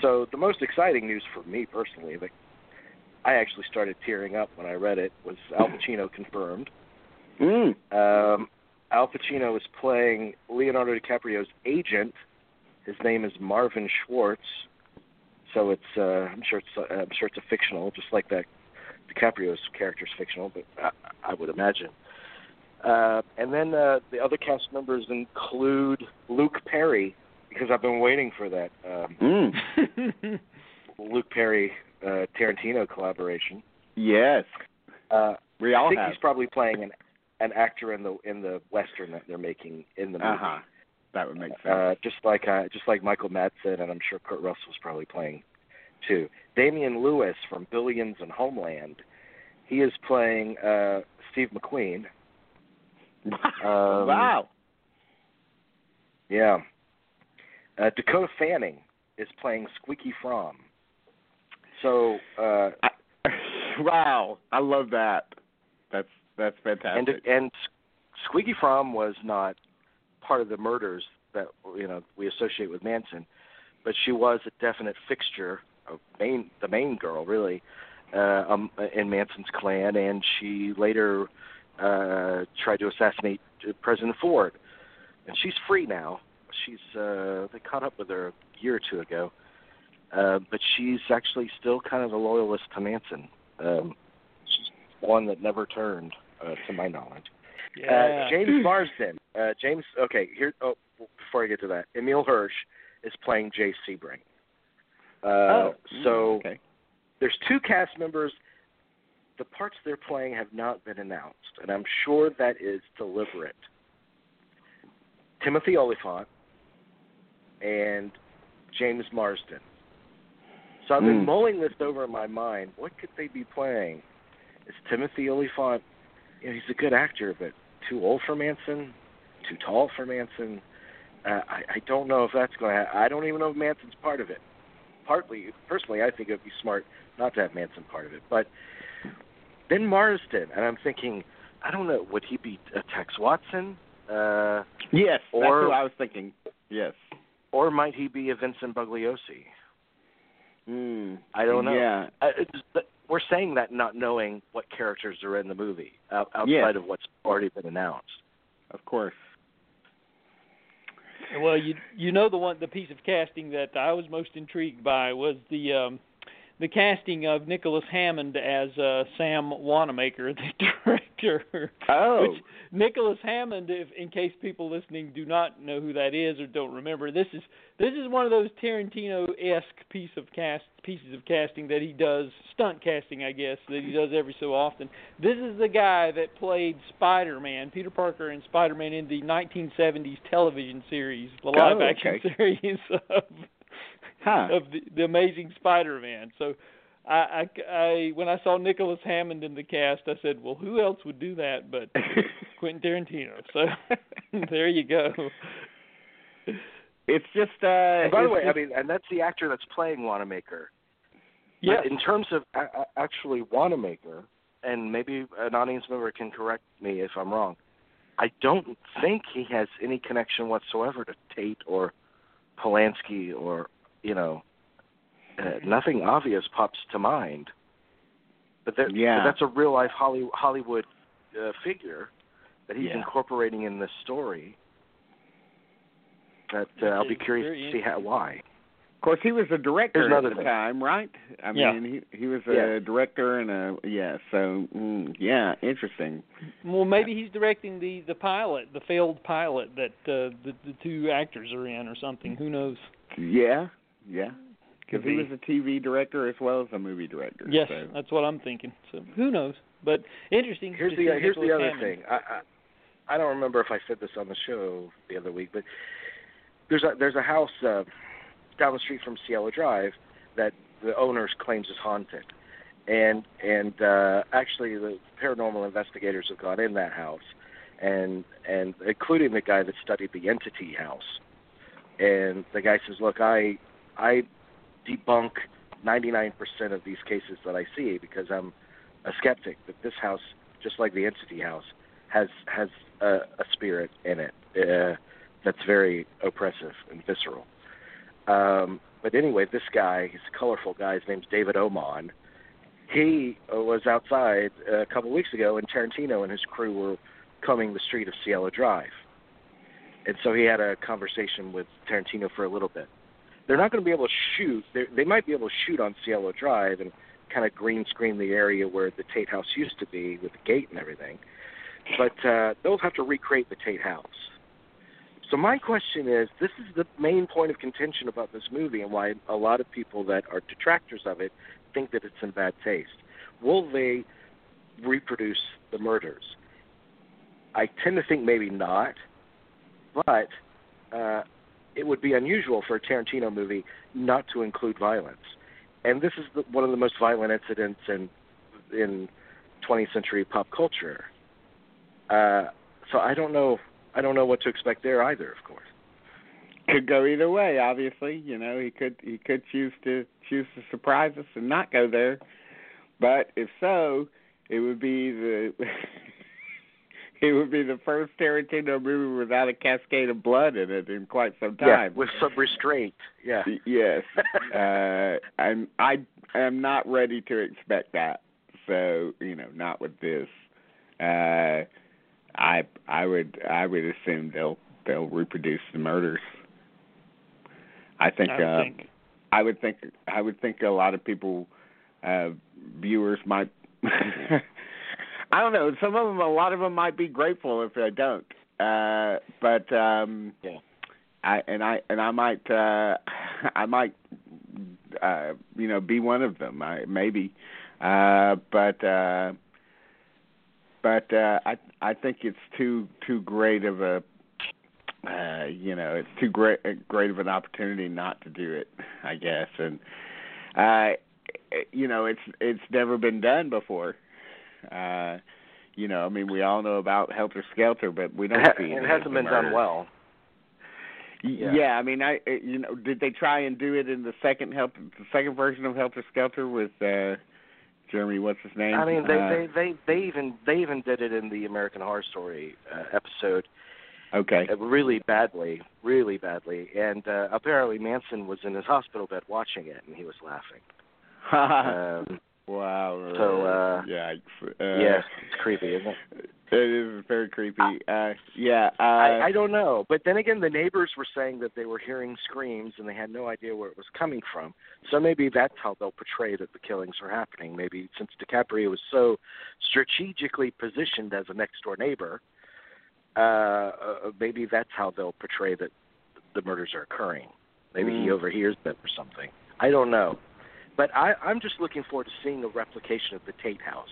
So the most exciting news for me personally, that I actually started tearing up when I read it, was Al Pacino confirmed. Mm. Um, Al Pacino is playing Leonardo DiCaprio's agent. His name is Marvin Schwartz. So it's uh, I'm sure it's uh, I'm sure it's a fictional, just like that DiCaprio's character is fictional, but I, I would imagine. Uh, and then uh, the other cast members include Luke Perry, because I've been waiting for that um, Mm. Luke Perry uh, Tarantino collaboration. Yes. Uh, We I think have. he's probably playing an an actor in the in the western that they're making in the movie. Uh-huh. That would make sense. Uh, just like uh, just like Michael Madsen, and I'm sure Kurt Russell's probably playing too. Damian Lewis from Billions and Homeland, he is playing uh, Steve McQueen. Um, wow. Yeah. Uh, Dakota Fanning is playing Squeaky Fromme. So uh, wow. I love that. That's that's fantastic. and and Squeaky Fromme was not part of the murders that you know we associate with Manson, but she was a definite fixture, main the main girl really, uh, um, in Manson's clan, and she later uh, tried to assassinate uh, President Ford, and she's free now. She's uh, they caught up with her a year or two ago, uh, but she's actually still kind of a loyalist to Manson. Um, she's one that never turned, uh, to my knowledge. Yeah. Uh, James Marsden. Uh, James. Okay. Here. Oh, before I get to that, Emile Hirsch is playing Jay Sebring. Uh, oh. So okay. there's two cast members. The parts they're playing have not been announced, and I'm sure that is deliberate. Timothy Olyphant and James Marsden. So I've been Hmm. mulling this over in my mind. What could they be playing? Is Timothy Olyphant? You know, he's a good actor, but too old for Manson, too tall for Manson. Uh, I, I don't know if that's going to. I don't even know if Manson's part of it. Partly, personally, I think it would be smart not to have Manson part of it. But then Marsden, and I'm thinking, I don't know, would he be a Tex Watson? Uh, Yes, Or- that's what I was thinking. Yes. or might he be a Vincent Bugliosi? Mm. I don't know. Yeah. Uh, it's, we're saying that not knowing what characters are in the movie outside Yes. of what's already been announced. Of course. Well, you you know the one the piece of casting that I was most intrigued by was the um the casting of Nicholas Hammond as uh Sam Wanamaker, the director. Oh. Which Nicholas Hammond, if in case people listening do not know who that is or don't remember, this is this is one of those Tarantino esque piece of cast pieces of casting that he does stunt casting, I guess, that he does every so often. This is the guy that played Spider Man, Peter Parker and Spider Man in the nineteen seventies television series, the live Oh, action okay. series of Huh. of the, the Amazing Spider-Man. So, I, I, I, when I saw Nicholas Hammond in the cast, I said, "Well, who else would do that but Quentin Tarantino?" So, there you go. It's just uh And by the it's way, I mean, and that's the actor that's playing Wanamaker. Yeah. But in terms of a- a- actually Wanamaker, and maybe an audience member can correct me if I'm wrong, I don't think he has any connection whatsoever to Tate or Polanski or you know, uh, nothing obvious pops to mind. But, that, Yeah. but that's a real life Holly, Hollywood uh, figure that he's Yeah. incorporating in this story. That uh, I'll be curious to see how why. Of course, he was a director at the thing. time, right? I Yeah. mean, he he was a Yeah. director and a yeah. So mm, yeah, interesting. Well, maybe he's directing the the pilot, the failed pilot that uh, the the two actors are in, or something. Who knows? Yeah, yeah. Because he was a TV director as well as a movie director. Yes, so. that's what I'm thinking. So who knows? But interesting. Here's to the see here's the other Hammond. thing. I, I I don't remember if I said this on the show the other week, but there's a there's a house uh, down the street from Cielo Drive that the owners claims is haunted, and and uh, actually the paranormal investigators have gone in that house, and and including the guy that studied the entity house, and the guy says, look, I I debunk 99% of these cases that I see because I'm a skeptic that this house, just like the entity house, has has a, a spirit in it uh, that's very oppressive and visceral. Um, but anyway, this guy, he's a colorful guy. His name's David Oman. He was outside a couple weeks ago, and Tarantino and his crew were coming the street of Cielo Drive. And so he had a conversation with Tarantino for a little bit. They're not going to be able to shoot. They're, they might be able to shoot on Cielo Drive and kind of green screen the area where the Tate House used to be with the gate and everything. But uh, they'll have to recreate the Tate House. So my question is, this is the main point of contention about this movie and why a lot of people that are detractors of it think that it's in bad taste. Will they reproduce the murders? I tend to think maybe not, but uh, it would be unusual for a Tarantino movie not to include violence. And this is the, one of the most violent incidents in in 20th century pop culture. Uh, so I don't know. I don't know what to expect there either. Of course. Could go either way. Obviously, you know, he could he could choose to choose to surprise us and not go there. But if so, it would be the it would be the first Tarantino movie without a cascade of blood in it in quite some time. Yeah, time. with some restraint. Yeah. Yes. uh I'm I am not ready to expect that. So, you know, not with this. Uh I I would I would assume they'll they'll reproduce the murders. I think I would uh think. I would think I would think a lot of people uh viewers might I don't know, some of them a lot of them might be grateful if they don't. Uh but um Yeah. I and I and I might uh I might uh you know be one of them. I maybe uh but uh but uh I I think it's too too great of a uh you know it's too great great of an opportunity not to do it I guess and uh you know it's it's never been done before uh you know I mean we all know about Helter Skelter but we don't see it any hasn't been done well. Yeah. Yeah. I mean, I you know, did they try and do it in the second help, the second version of Helter Skelter with uh Jeremy? What's his name? I mean, they uh, they they they even they even did it in the American Horror Story uh, episode okay. uh, really badly, really badly. And uh, apparently Manson was in his hospital bed watching it, and he was laughing. Um, wow. so, uh, yikes. Uh, yeah, it's creepy, isn't it? It is very creepy. Uh, yeah. Uh, I, I don't know, but then again, the neighbors were saying that they were hearing screams and they had no idea where it was coming from. So maybe that's how they'll portray that the killings were happening. Maybe since DiCaprio was so strategically positioned as a next door neighbor, uh, uh, maybe that's how they'll portray that the murders are occurring. Maybe he Mm. overhears them or something. I don't know, but I, I'm just looking forward to seeing a replication of the Tate House,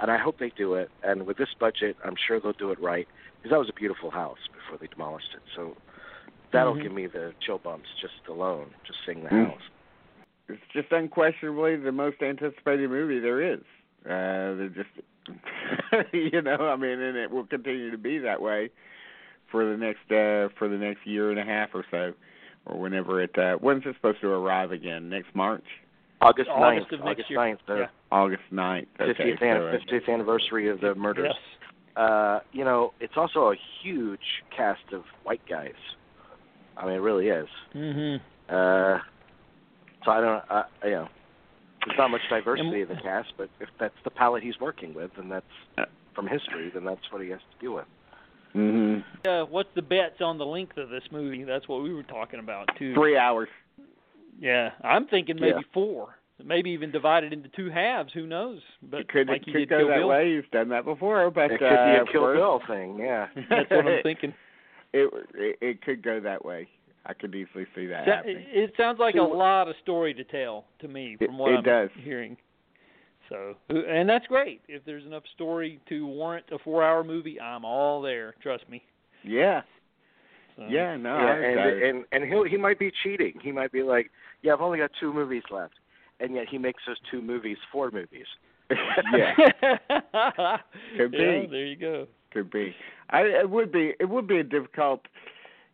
and I hope they do it. And with this budget, I'm sure they'll do it right because that was a beautiful house before they demolished it. So that'll Mhm. give me the chill bumps just alone, just seeing the Mm. house. it's just unquestionably the most anticipated movie there is. Uh, they're just, you know, I mean, and it will continue to be that way for the next uh for the next year and a half or so, or whenever it. uh When's it supposed to arrive again? Next March, August August 9th, of next August year. 9th, the Yeah. August ninth. Okay, 50th, so, an- uh, 50th anniversary of the murders. Yes. Uh, you know, it's also a huge cast of white guys. I mean, it really is. Mhm. Uh, so I don't, uh, you know, there's not much diversity in the cast, but if that's the palette he's working with, and that's from history, then that's what he has to deal with. mhm. Uh, what's the bets on the length of this movie? That's what we were talking about too. Three hours. Yeah, I'm thinking maybe Yeah. four. Maybe even divided into two halves. Who knows? But it could, like it you could go that Bill. way. He's done that before, but it could uh, be a of Kill course, Bill thing. Yeah. That's what I'm thinking. It, it it could go that way. I could easily see that Sa- happening. It sounds like See, a lot of story to tell to me It- from what it I'm does. hearing. So, and that's great. If there's enough story to warrant a four-hour movie, I'm all there. Trust me. Yeah. So, Yeah, no, yeah, I and got and and he he might be cheating. He might be like, yeah, I've only got two movies left, and yet he makes those two movies four movies. yeah, Could Yeah, be. there you go. could be. I it would be it would be a difficult.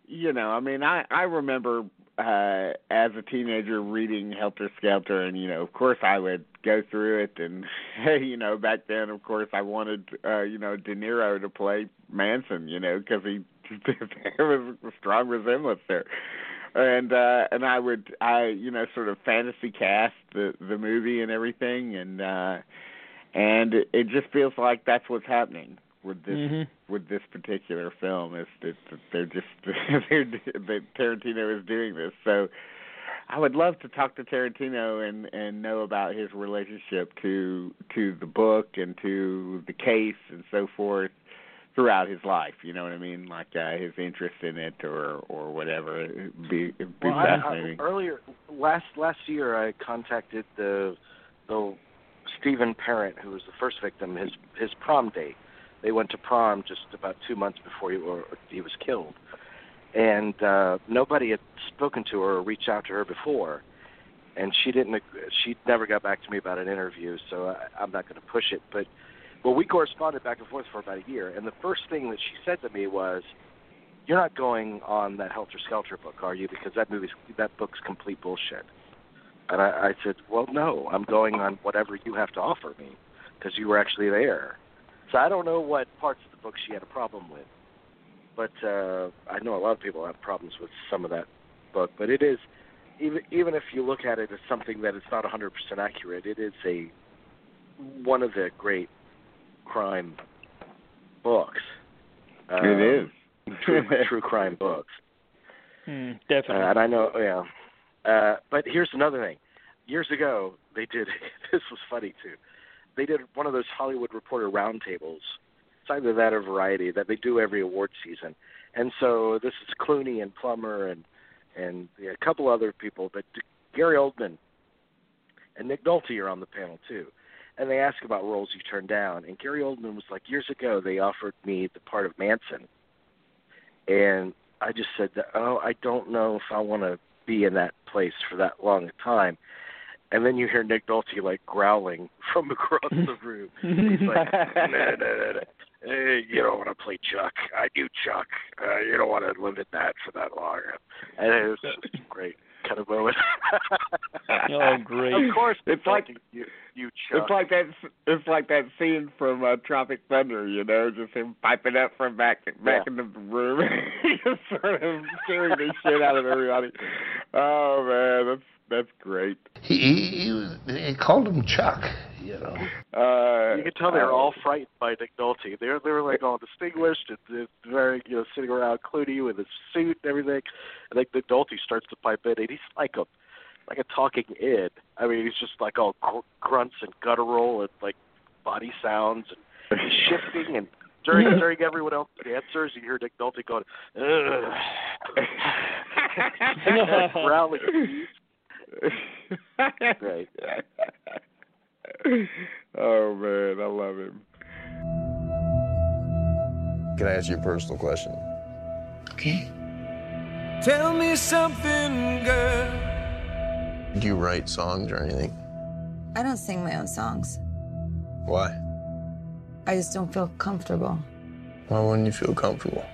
You know, I mean, I I remember uh as a teenager reading Helter Skelter, and you know, of course, I would go through it, and you know, back then, of course, I wanted uh, you know De Niro to play Manson, you know, because he there was a strong resemblance there. And uh and I would I you know sort of fantasy cast the the movie and everything and uh and it, it just feels like that's what's happening with this Mhm. with this particular film is that that they're just they're that Tarantino is doing this. So I would love to talk to Tarantino and and know about his relationship to to the book and to the case and so forth throughout his life. You know what I mean? Like uh, his interest in it or or whatever. It'd be it'd be Well, I, I, fascinating. earlier last last year, I contacted the the Steven Parent, who was the first victim. His his prom date. They went to prom just about two months before he or he was killed, and uh, nobody had spoken to her or reached out to her before. And she didn't. She never got back to me about an interview, so I, I'm not going to push it. But well, we corresponded back and forth for about a year, and the first thing that she said to me was, "You're not going on that Helter Skelter book, are you? Because that movie's that book's complete bullshit." And I, I said, "Well, no, I'm going on whatever you have to offer me, because you were actually there." So I don't know what parts of the book she had a problem with, but uh, I know a lot of people have problems with some of that book. But it is, even even if you look at it as something that is not 100% accurate, it is a one of the great crime books. Um, it is. true, true crime books. Uh, definitely. and I know, yeah. Uh, but here's another thing. Years ago, they did. This was funny too. They did one of those Hollywood Reporter roundtables. It's either that or Variety that they do every award season. And so this is Clooney and Plummer and and yeah, a couple other people, but Gary Oldman and Nick Nolte are on the panel too. And they ask about roles you turned down. And Gary Oldman was like, years ago they offered me the part of Manson, and I just said, that, oh, I don't know if I want to be in that place for that long a time. And then you hear Nick Nolte like growling from across the room. He's like, no, no, no, no. Hey, you don't want to play Chuck. I do Chuck. Uh, you don't want to live in that for that long. And it was just great kind of moment. Oh, great. Of course, It's like- you, you Chuck. It's like that. It's like that scene from uh, Tropic Thunder, you know, just him piping up from back back Yeah. in the room, just sort of scaring the shit out of everybody. Oh man, that's that's great. He, he, he, was, he called him Chuck, you know. Uh, you can tell they were uh, all frightened by Nick Nolte. They were they were like all distinguished and and very you know sitting around Clooney with his suit and everything. And like Nick Nolte starts to pipe in, and he's like a like a talking id. I mean, he's just like all gr- grunts and guttural and like body sounds and shifting and. During during everyone else's answers, you hear Nick Nolte going, Ugh. like growling. Great. oh man, I love him. Can I ask you a personal question? Okay. Tell me something, girl. Do you write songs or anything? I don't sing my own songs. Why? I just don't feel comfortable. Why wouldn't you feel comfortable?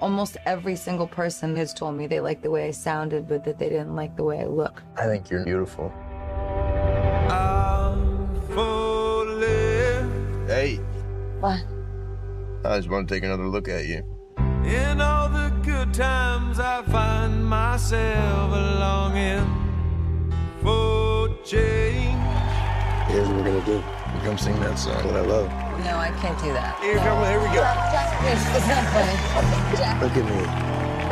Almost every single person has told me they like the way I sounded, but that they didn't like the way I look. I think you're beautiful. Hey, What? I just want to take another look at you. In all the good times, I find myself longing for change. Here's what we're gonna do. You come sing that song that I love. No, I can't do that. Here, come on, here we go. It's not funny. Jack. Look at me.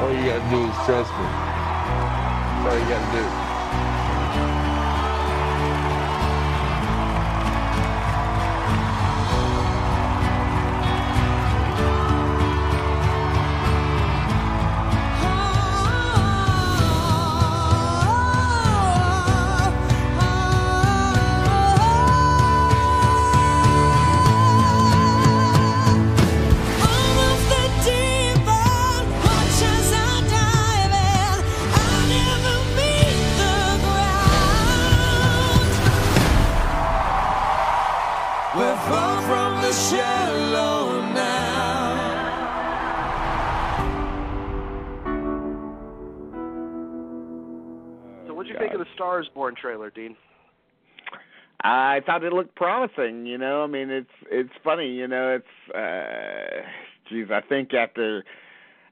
All you gotta do is trust me. That's all you gotta do. Shallow now. So, what'd you think of the Stars Born trailer, Dean? I thought it looked promising. You know, I mean, it's it's funny. You know, it's uh, geez. I think after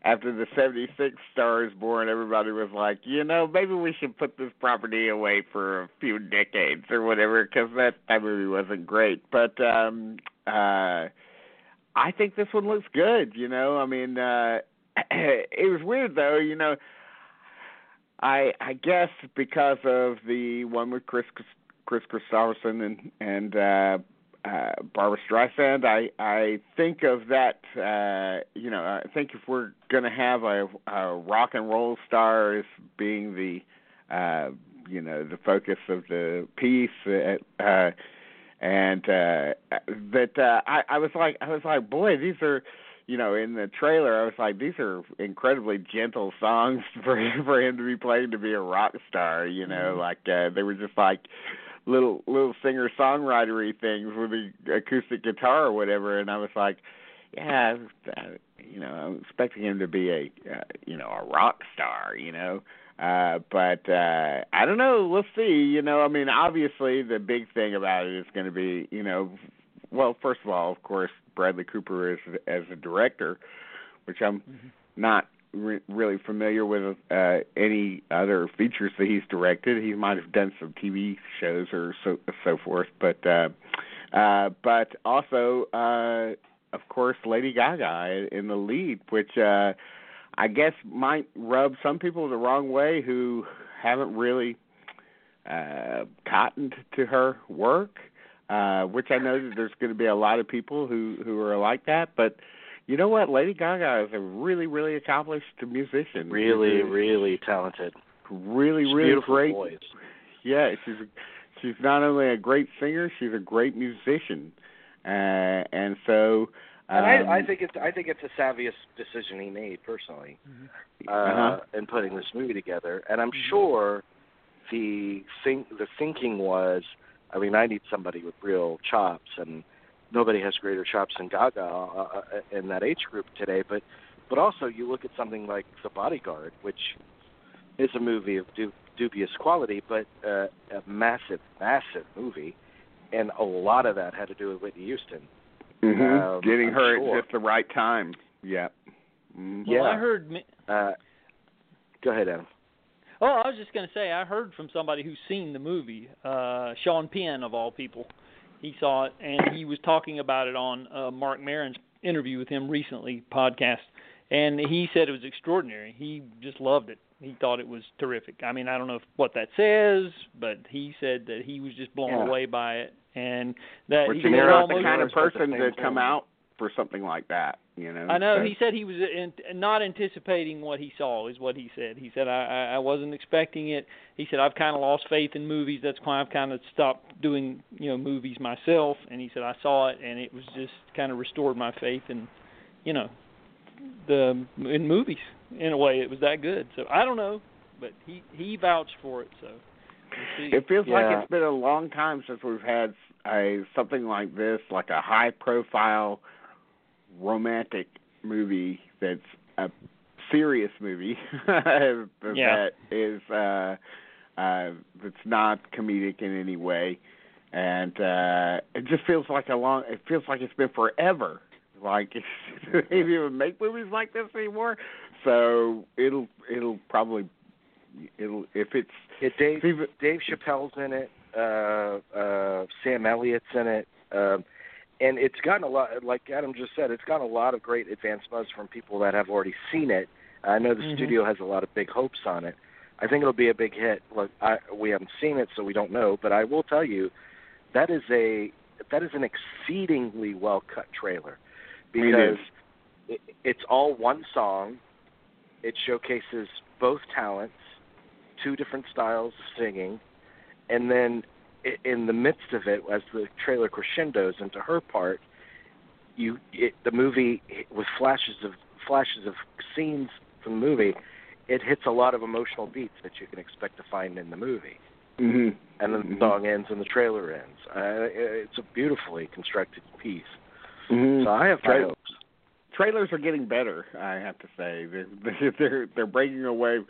after the '76 Stars Born, everybody was like, you know, maybe we should put this property away for a few decades or whatever, because that that movie wasn't great. But um uh I think this one looks good. You know, I mean, uh it was weird though. You know. I I guess because of the one with Chris Kris Kristofferson and and uh, uh, Barbra Streisand, I I think of that. Uh, you know, I think if we're going to have a, a rock and roll star as being the uh, you know the focus of the piece. Uh, uh, and uh that uh I, I was like I was like, boy, these are you know, in the trailer, I was like, these are incredibly gentle songs for for him to be playing to be a rock star. You know, mm-hmm. like uh, they were just like little little singer songwritery things with the acoustic guitar or whatever. And I was like, yeah, you know, I'm expecting him to be a uh, you know a rock star. You know. Uh, but uh, I don't know. We'll see. You know, I mean, obviously, the big thing about it is going to be, you know, well, first of all, of course, Bradley Cooper as as a director, which I'm mm-hmm. not re- really familiar with uh, any other features that he's directed. He might have done some TV shows or so so forth, but uh, uh, but also, uh, of course, Lady Gaga in the lead, which uh, I guess might rub some people the wrong way who haven't really uh, cottoned to her work uh, which I know that there's going to be a lot of people who who are like that. But you know what? Lady Gaga is a really really accomplished musician. Really, really talented. Really, she's really great. Voice. Yeah, she's a, she's not only a great singer, she's a great musician, uh, and so. Um, and I, I think it's I think it's the savviest decision he made personally, mm-hmm. uh, uh-huh. in putting this movie together. And I'm mm-hmm. sure the think the thinking was I mean, I need somebody with real chops, and nobody has greater chops than Gaga uh, uh, in that age group today. But but also, you look at something like The Bodyguard, which is a movie of du- dubious quality, but uh, a massive, massive movie, and a lot of that had to do with Whitney Houston. Mm-hmm. Um, Getting I'm her sure. at just the right time. Yeah. Mm-hmm. Well, yeah. I heard. Uh, go ahead, Adam. Oh, I was just going to say I heard from somebody who's seen the movie, uh Sean Penn of all people. He saw it and he was talking about it on uh Marc Maron's interview with him recently podcast and he said it was extraordinary. He just loved it. He thought it was terrific. I mean, I don't know if, what that says, but he said that he was just blown Yeah. away by it and that Which he is said not the kind of It's about the person same to come out for something like that. You know. I know. So- He said he was in, not anticipating what he saw. Is what he said. He said I, I I wasn't expecting it. He said I've kind of lost faith in movies. That's why I've kind of stopped doing you know movies myself. And he said I saw it and it was just kind of restored my faith in you know the in movies in a way. It was that good. So I don't know, but he he vouched for it. So we'll. It feels Yeah. like it's been a long time since we've had a something like this, like a high profile romantic movie that's a serious movie that Yeah. is uh uh that's not comedic in any way. And uh it just feels like a long it feels like it's been forever. Like they don't even make movies like this anymore. So it'll it'll probably it'll if it's Yeah, Dave if even- Dave Chappelle's in it. Uh, uh, Sam Elliott's in it. Um, and it's gotten a lot, like Adam just said, it's gotten a lot of great advance buzz from people that have already seen it. I know the Mhm. studio has a lot of big hopes on it. I think it'll be a big hit. Look, I, we haven't seen it, so we don't know. But I will tell you, that is a that is an exceedingly well cut trailer because it, it's all one song. It showcases both talents, two different styles of singing, and then in the midst of it, as the trailer crescendos into her part, you it, the movie with flashes of flashes of scenes from the movie, it hits a lot of emotional beats that you can expect to find in the movie. Mhm. And then the Mhm. song ends and the trailer ends. Uh, it's a beautifully constructed piece. Mhm. So I have high Tra- hopes. trailers are getting better. I have to say they're they're they're breaking away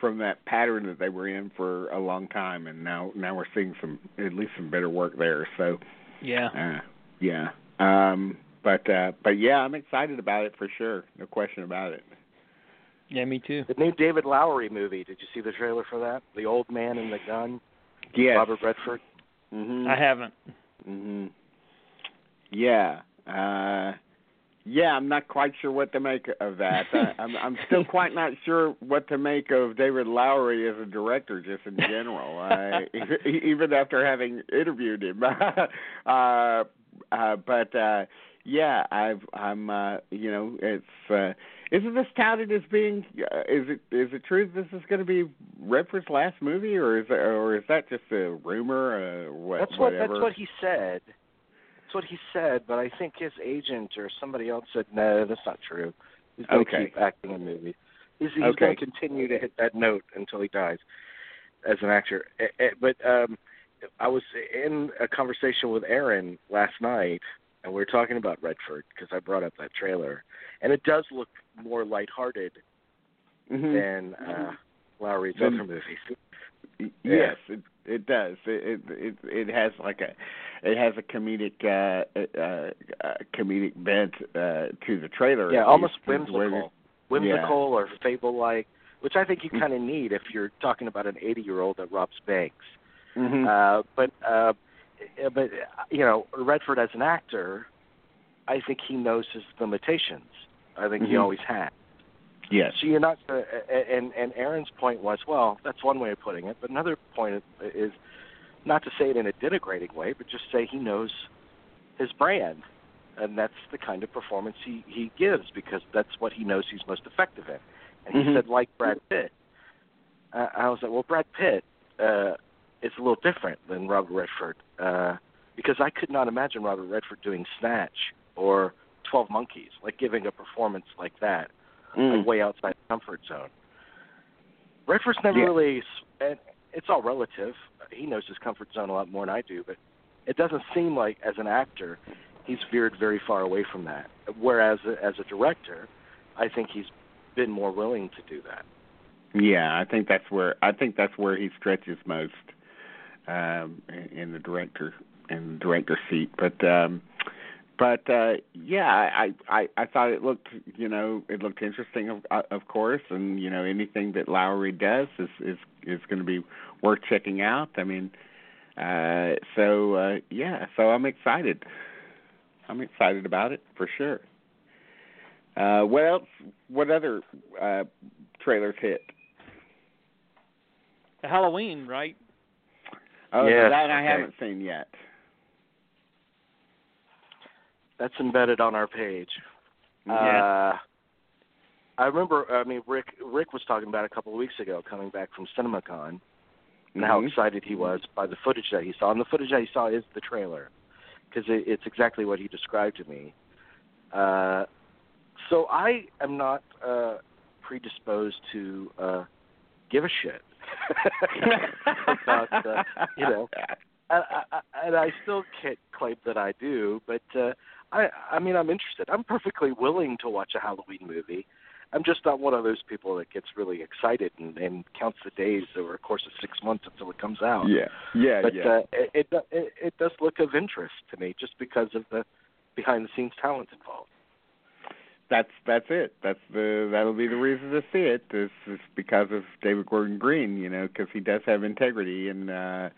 from that pattern that they were in for a long time, and now now we're seeing some at least some better work there. So Yeah. uh, yeah, um, but uh, but yeah, I'm excited about it for sure. No question about it. Yeah, me too. The new David Lowery movie. Did you see the trailer for that? The Old Man and the Gun. Yes. Robert Redford. hmm I haven't. hmm Yeah. Uh yeah, I'm not quite sure what to make of that. I, I'm I'm still quite not sure what to make of David Lowery as a director, just in general. Uh, even- even after having interviewed him, uh, uh, but uh, yeah, I've I'm uh, you know it's uh, isn't this touted as being uh, is it is it true this is going to be Redford's last movie or is it, or is that just a rumor? Uh, what, That's what whatever? that's what he said. What he said, but I think his agent or somebody else said no, that's not true. He's going to Okay. keep acting in movies. He's, he's Okay. going to continue to hit that note until he dies as an actor. Eh, eh, But um I was in a conversation with Aaron last night, and we were talking about Redford because I brought up that trailer, and it does look more lighthearted Mhm. than uh, Lowery's Than- other movies. Yes, it it does. It it it, it has like a it has a comedic uh, uh, uh comedic bent uh to the trailer. Yeah, almost whimsical, whimsical or fable-like, which I think you kind of need if you're talking about an 80-year-old that robs banks. Mhm. Uh, but uh, but uh, you know, Redford as an actor, I think he knows his limitations. I think he Mhm. always has. Yes. So you're not, uh, and and Aaron's point was, well, that's one way of putting it, but another point is not to say it in a denigrating way, but just say he knows his brand, and that's the kind of performance he he gives because that's what he knows he's most effective in. And he Mhm. said, like Brad Pitt. Uh, I was like, well, Brad Pitt uh, is a little different than Robert Redford uh, because I could not imagine Robert Redford doing Snatch or Twelve Monkeys, like giving a performance like that Mm. like way outside the comfort zone. Redford's never Yeah. really, and it's all relative. He knows his comfort zone a lot more than I do, but it doesn't seem like as an actor he's veered very far away from that. Whereas as a director, I think he's been more willing to do that. Yeah, I think that's where I think that's where he stretches most um, in the director in the director seat. But um, but uh, yeah, I, I I thought it looked you know it looked interesting of of course, and you know anything that Lowery does is is is going to be worth checking out. I mean, uh, so uh, yeah, so I'm excited. I'm excited about it for sure. Uh, what else? What other uh, trailers hit? The Halloween, right? Oh, Yes, that I okay. haven't seen yet. That's embedded on our page. Yeah. Uh, I remember. I mean, Rick. Rick was talking about a couple of weeks ago, coming back from CinemaCon, and how Mhm. excited he was by the footage that he saw. And the footage that he saw is the trailer, because it, it's exactly what he described to me. Uh, so I am not uh, predisposed to uh, give a shit about uh, you know. And I, I, and I still can't claim that I do, but uh, I, I mean, I'm interested. I'm perfectly willing to watch a Halloween movie. I'm just not one of those people that gets really excited and, and counts the days over a course of six months until it comes out. Yeah, yeah, but yeah. Uh, it, it it it does look of interest to me just because of the behind the scenes talent involved. that's that's it. That's the that'll be the reason to see it. Is is because of David Gordon Green, you know, because he does have integrity and uh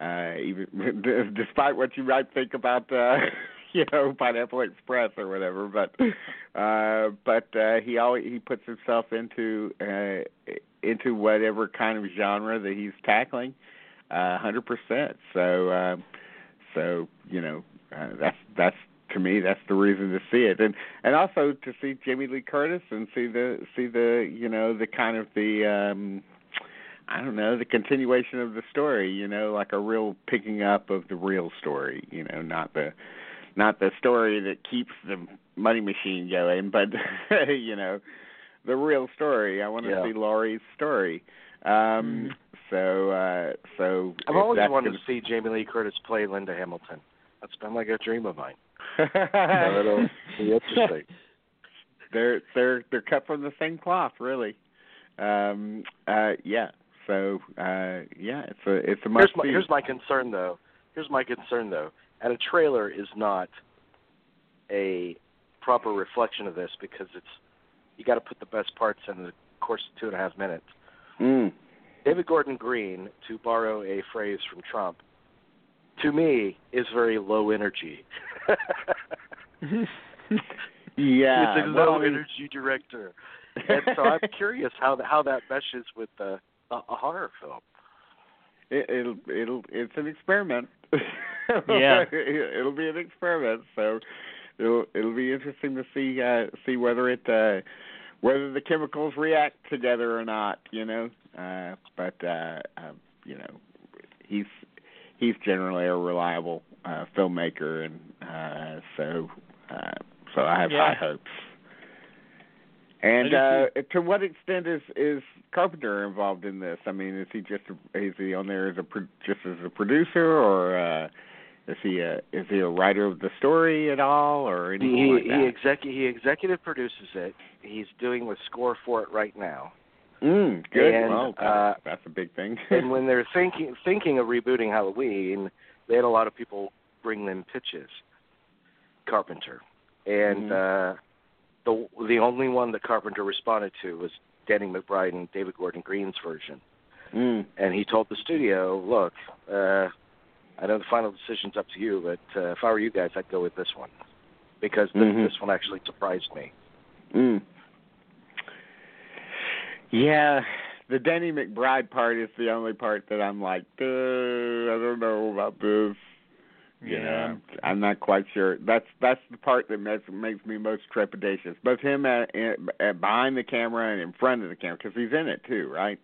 uh even despite what you might think about uh you know Pineapple Express or whatever, but uh but uh he always he puts himself into uh into whatever kind of genre that he's tackling uh 100%. So um so, you know, uh, that's that's to me that's the reason to see it and and also to see Jamie Lee Curtis and see the see the you know the kind of the um I don't know the continuation of the story you know like a real picking up of the real story you know not the not the story that keeps the money machine going but you know the real story I want to Yeah. see Laurie's story um so uh so I've always wanted gonna- to see Jamie Lee Curtis play Linda Hamilton. That's been like a dream of mine. that'll be interesting. they're they're they're cut from the same cloth, really. Um, uh, yeah. So uh, yeah, it's a it's a must Here's my, here's my concern though. Here's my concern though. And a trailer is not a proper reflection of this because it's you got to put the best parts in the course of two and a half minutes. Mm. David Gordon Green, to borrow a phrase from Trump, to me is very low energy. yeah, He's a low mean- energy director, and so I'm curious how th- how that meshes with uh, a, a horror film. It, it'll it'll it's an experiment. Yeah. it'll be an experiment. So it'll it'll be interesting to see uh see whether it uh whether the chemicals react together or not, you know. Uh but uh, uh you know, he's he's generally a reliable uh filmmaker and uh so uh so I have Yeah. high hopes. And uh, to what extent is is Carpenter involved in this? I mean, is he just is he on there as a pro- just as a producer, or uh, is he a is he a writer of the story at all, or anything He like he, that? execu- he executive produces it. He's doing the score for it right now. mm, good. and, well, that- uh, that's a big thing. and when they're thinking thinking of rebooting Halloween, they had a lot of people bring them pitches. Carpenter, and uh, the the only one that Carpenter responded to was Danny McBride and David Gordon Green's version. mm, And he told the studio, "Look, uh, I know the final decision's up to you, but uh, if I were you guys, I'd go with this one because this, Mhm. this one actually surprised me." mm. Yeah, the Danny McBride part is the only part that I'm like, uh, I don't know about this. You know, Yeah. I'm, I'm not quite sure. That's that's the part that makes makes me most trepidatious. Both him at, at, at behind the camera and in front of the camera, because he's in it too, right?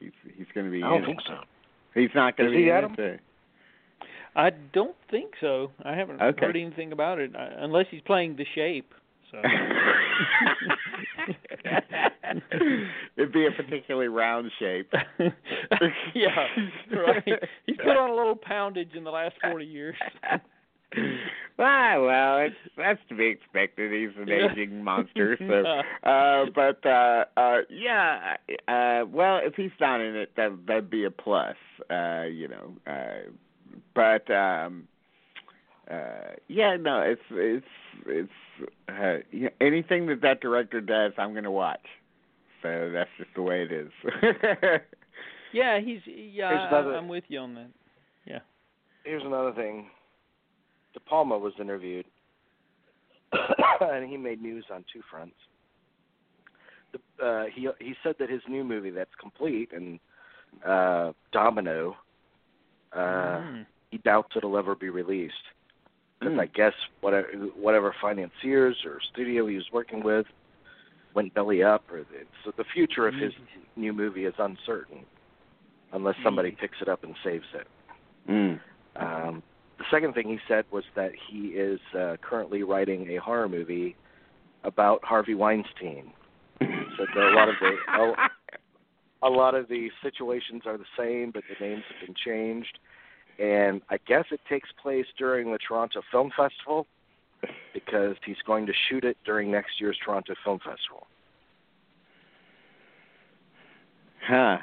He's he's going to be. I don't in think it. so. He's not going to be he, in Adam? it. too. I don't think so. I haven't Okay. heard anything about it uh, unless he's playing the shape. So It'd be a particularly round shape. yeah, right. He's put on a little poundage in the last forty years. ah, well, it's that's to be expected. He's an aging monster. So, uh, but uh, uh, yeah, uh, well, if he's not in it, that that'd be a plus. Uh, you know, uh, but um, uh, yeah, no, it's it's it's uh, yeah, anything that that director does, I'm going to watch. So that's just the way it is. Yeah, he's yeah. I, another- I'm with you on that. Yeah. Here's another thing. De Palma was interviewed, and he made news on two fronts. The, uh, he he said that his new movie that's complete and uh, Domino, uh, Mm. he doubts it'll ever be released because Mm. I guess whatever whatever financiers or studio he was working with went belly up, or the, so the future of his new movie is uncertain unless somebody picks it up and saves it. mm. Um, the second thing he said was that he is uh, currently writing a horror movie about Harvey Weinstein. so that a lot of the a, a lot of the situations are the same, but the names have been changed. And I guess it takes place during the Toronto Film Festival because he's going to shoot it during next year's Toronto Film Festival. Huh.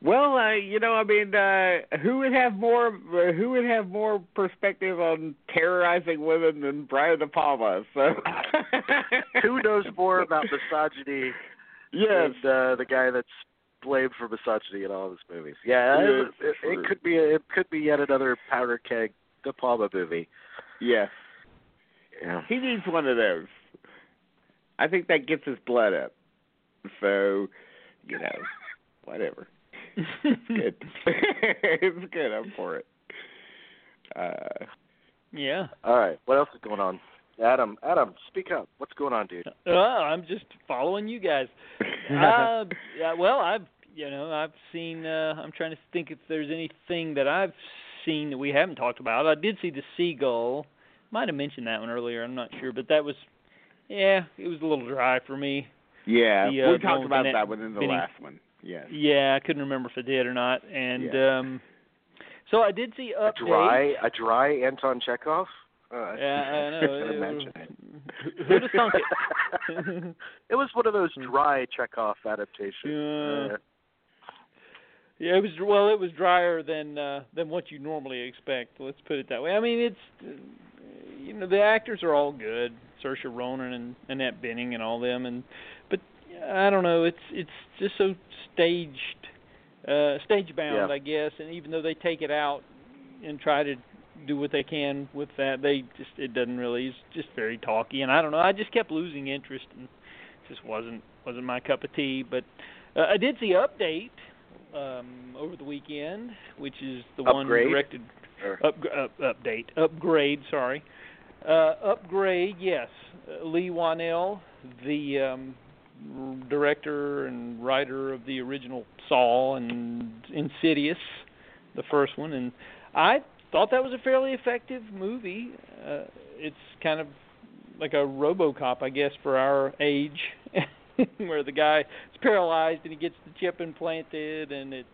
Well, uh, you know, I mean, uh, who would have more? Uh, who would have more perspective on terrorizing women than Brian De Palma? So, Who knows more about misogyny Yes. than uh, the guy that's blamed for misogyny in all of his movies? Yeah, Yes, it, it, it could be it could be yet another powder keg De Palma movie. Yes, Yeah. he needs one of those. I think that gets his blood up. So, you know, whatever. It's good. it's good. I'm for it. Uh, Yeah. All right. What else is going on? Adam, Adam, speak up. What's going on, dude? Uh, I'm just following you guys. uh, yeah, well, I've you know I've seen. Uh, I'm trying to think if there's anything that I've seen that we haven't talked about. I did see the seagull. Might have mentioned that one earlier. I'm not sure, but that was yeah, it was a little dry for me. yeah, The, uh, we talked about Annette that within the Bening. last one. Yes. Yeah, I couldn't remember if I did or not. And Yeah. um So I did see A dry, a dry Anton Chekhov. Uh, Yeah, I know. It- Who'd have thunk it? it was one of those dry Chekhov adaptations. Yeah. Uh, Yeah, it was well. It was drier than uh, than what you normally expect. Let's put it that way. I mean, it's you know the actors are all good, Saoirse Ronan and Annette Bening and all them, and but I don't know. It's it's just so staged, uh, stage bound, Yeah. I guess. And even though they take it out and try to do what they can with that, they just it doesn't really. It's just very talky, and I don't know. I just kept losing interest, and it just wasn't wasn't my cup of tea. But uh, I did see update um, over the weekend, which is the one directed Or- up, up update upgrade. Sorry, uh, upgrade. Yes, uh, Leigh Whannell, the um, r- director and writer of the original Saw and Insidious, the first one, and I thought that was a fairly effective movie. Uh, it's kind of like a RoboCop, I guess, for our age, where the guy is paralyzed and he gets the chip implanted, and it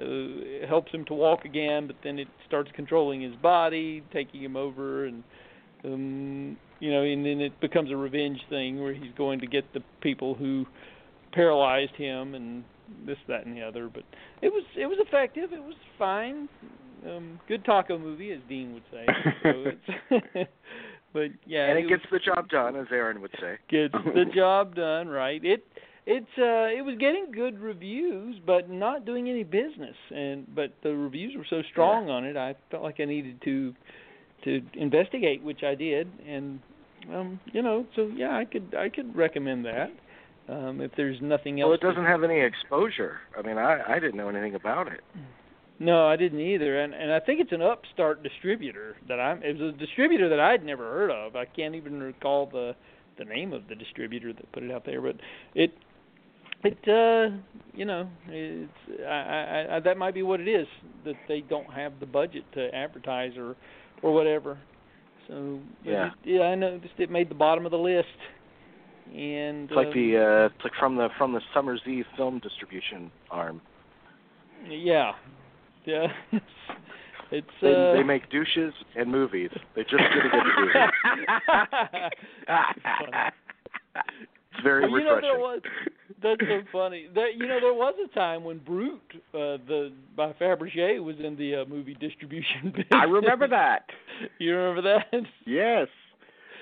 uh, helps him to walk again, but then it starts controlling his body, taking him over, and um, you know, and then it becomes a revenge thing where he's going to get the people who paralyzed him and this, that, and the other. But it was it was effective. It was fine. Um, good taco movie, as Dean would say. So it's but yeah, and it was- gets the job done, as Aaron would say. gets the job done right. It it's uh it was getting good reviews but not doing any business and but the reviews were so strong on it I felt like I needed to to investigate which I did and um you know so yeah I could I could recommend that um if there's nothing else Well, it doesn't have any exposure. I mean, I I didn't know anything about it. No, I didn't either, and and I think it's an upstart distributor that I'm. It was a distributor that I'd never heard of. I can't even recall the the name of the distributor that put it out there, but it it uh you know it's I, I, I that might be what it is that they don't have the budget to advertise or or whatever. So Yeah. it, yeah, I noticed it made the bottom of the list, and It's like um, the uh, it's like from the from the Summer's Eve film distribution arm. yeah yeah it's, They, uh, they make douches and movies. They just couldn't get it. It's very Well, you know there refreshing. was that's so funny. There, you know there was a time when Brut, uh, the by Fabergé, was in the uh, movie distribution business. I remember that. You remember that? Yes.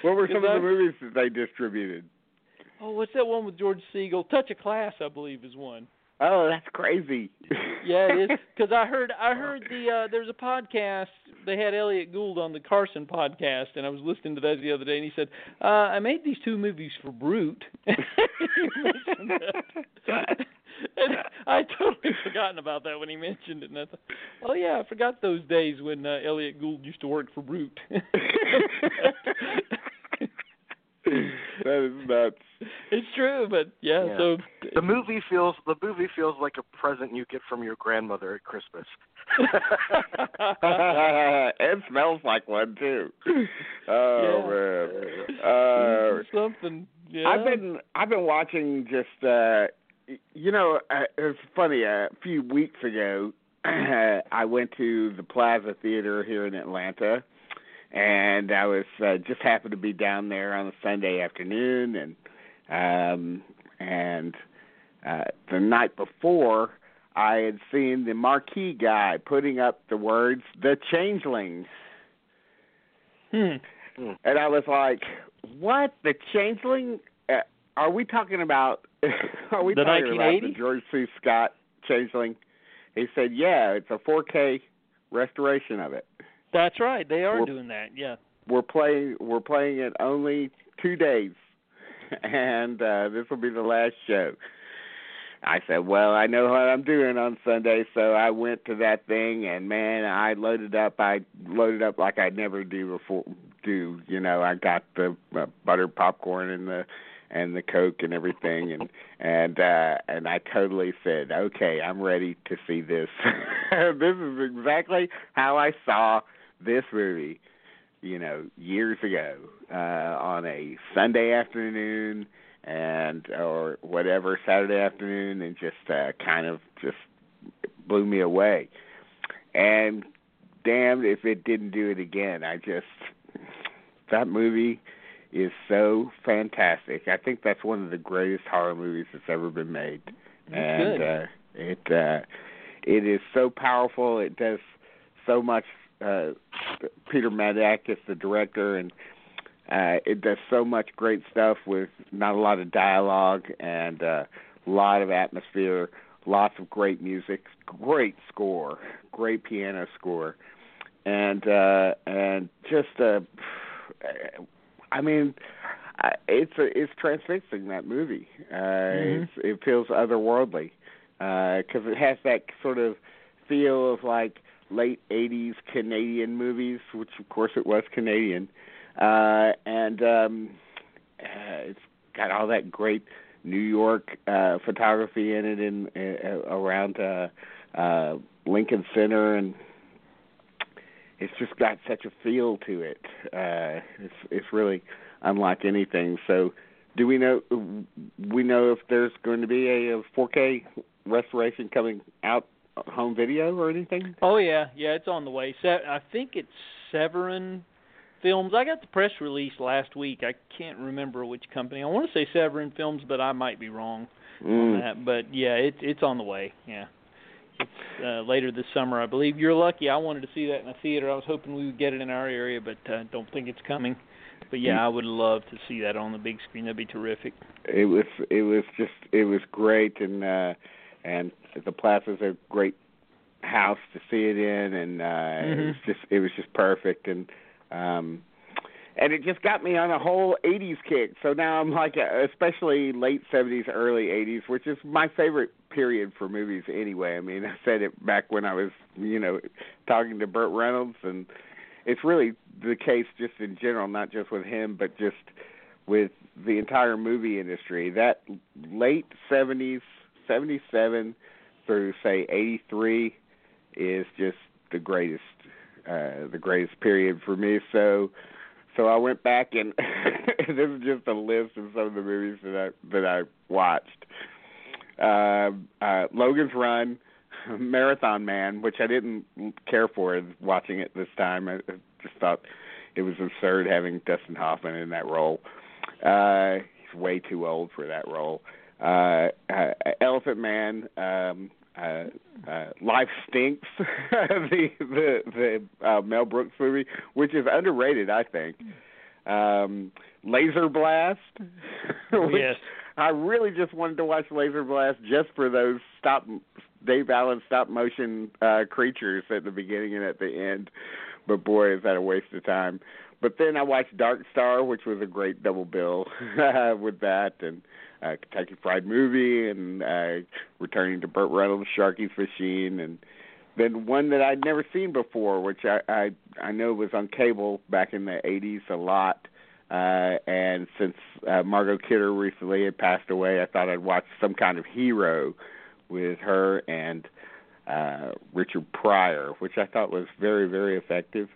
What were some Is of the movies that they distributed? Oh, what's that one with George Segal? Touch of Class, I believe, is one. Oh, that's crazy. Yeah, it is. Because I heard I heard the uh, there's a podcast. They had Elliot Gould on the Carson podcast, and I was listening to that the other day, and he said, uh, "I made these two movies for Brut." He mentioned that. and I totally forgotten about that when he mentioned it, and I thought, "Oh yeah, I forgot those days when uh, Elliot Gould used to work for Brut." that is nuts. it's true, but yeah, Yeah. so The movie feels the movie feels like a present you get from your grandmother at Christmas. it smells like one too. Oh man. Uh, something. Yeah. I've been I've been watching just uh you know uh, it was funny a few weeks ago I went to the Plaza Theater here in Atlanta and I was uh, just happened to be down there on a Sunday afternoon and um and uh the night before I had seen the marquee guy putting up the words the changeling Hmm. and I was like, "What? The Changeling? Uh, are we talking about? Are we The talking about the George C. Scott Changeling?" He said, "Yeah, it's a 4K restoration of it. That's right. They are We're- doing that. Yeah. We're playing. We're playing it only two days, and uh, this will be the last show." I said, "Well, I know what I'm doing on Sunday, so I went to that thing, and man, I loaded up. I loaded up like I'd never do before. Do you know? I got the uh, buttered popcorn and the and the coke and everything, and and uh, and I totally said, okay, I'm ready to see this. this is exactly how I saw this movie, you know, years ago uh, on a Sunday afternoon." and or whatever Saturday afternoon and just uh kind of just blew me away. And damned if it didn't do it again. I just that movie is so fantastic. I think that's one of the greatest horror movies that's ever been made. That's and good. uh it uh it is so powerful. It does so much uh Peter Medak is the director and uh it does so much great stuff with not a lot of dialogue and uh a lot of atmosphere, lots of great music, great score, great piano score. And uh and just uh I mean it's a, it's transfixing that movie. Uh Mhm. it's, it feels otherworldly because it has that sort of feel of like late '80s Canadian movies, which of course it was Canadian, uh, and um, uh, it's got all that great New York uh, photography in it, in uh, around uh, uh, Lincoln Center, and it's just got such a feel to it. Uh, it's it's really unlike anything. So, do we know we know if there's going to be a, a 4K restoration coming out home video or anything? Oh yeah, yeah, it's on the way. Se- I think it's Severin Films. I got the press release last week. I can't remember which company. I want to say Severin Films, but I might be wrong on Mm. that. But yeah, it's it's on the way. Yeah. It's uh, later this summer, I believe. You're lucky. I wanted to see that in a theater. I was hoping we would get it in our area, but uh, don't think it's coming. But yeah, I would love to see that on the big screen. That'd be terrific. It was it was just it was great and uh and the Plaza's a great house to see it in and uh it Mhm. was just it was just perfect and um and it just got me on a whole 80s kick. So now I'm like, uh, especially late 70s, early 80s, which is my favorite period for movies anyway. I mean, I said it back when I was, you know, talking to Burt Reynolds, and it's really the case just in general, not just with him, but just with the entire movie industry. That late 70s, 77 through say 83 is just the greatest uh the greatest period for me. So so I went back and this is just a list of some of the movies that I that I watched. Uh, uh, Logan's Run, Marathon Man, which I didn't care for watching it this time. I, just thought it was absurd having Dustin Hoffman in that role. Uh, he's way too old for that role. Uh, uh, Elephant Man, um, uh, uh, Life Stinks, the the the uh, Mel Brooks movie, which is underrated, I think. Um, Laser Blast, which yes. I really just wanted to watch Laser Blast just for those stop Dave Allen stop motion uh, creatures at the beginning and at the end. But boy, is that a waste of time. But then I watched Dark Star, which was a great double bill with that, and uh, Kentucky Fried Movie, and uh, returning to Burt Reynolds' Sharky's Machine, and then one that I'd never seen before, which I I, I know was on cable back in the '80s a lot. Uh, and since uh, Margot Kidder recently had passed away, I thought I'd watch some kind of hero with her and uh, Richard Pryor, which I thought was very, very effective.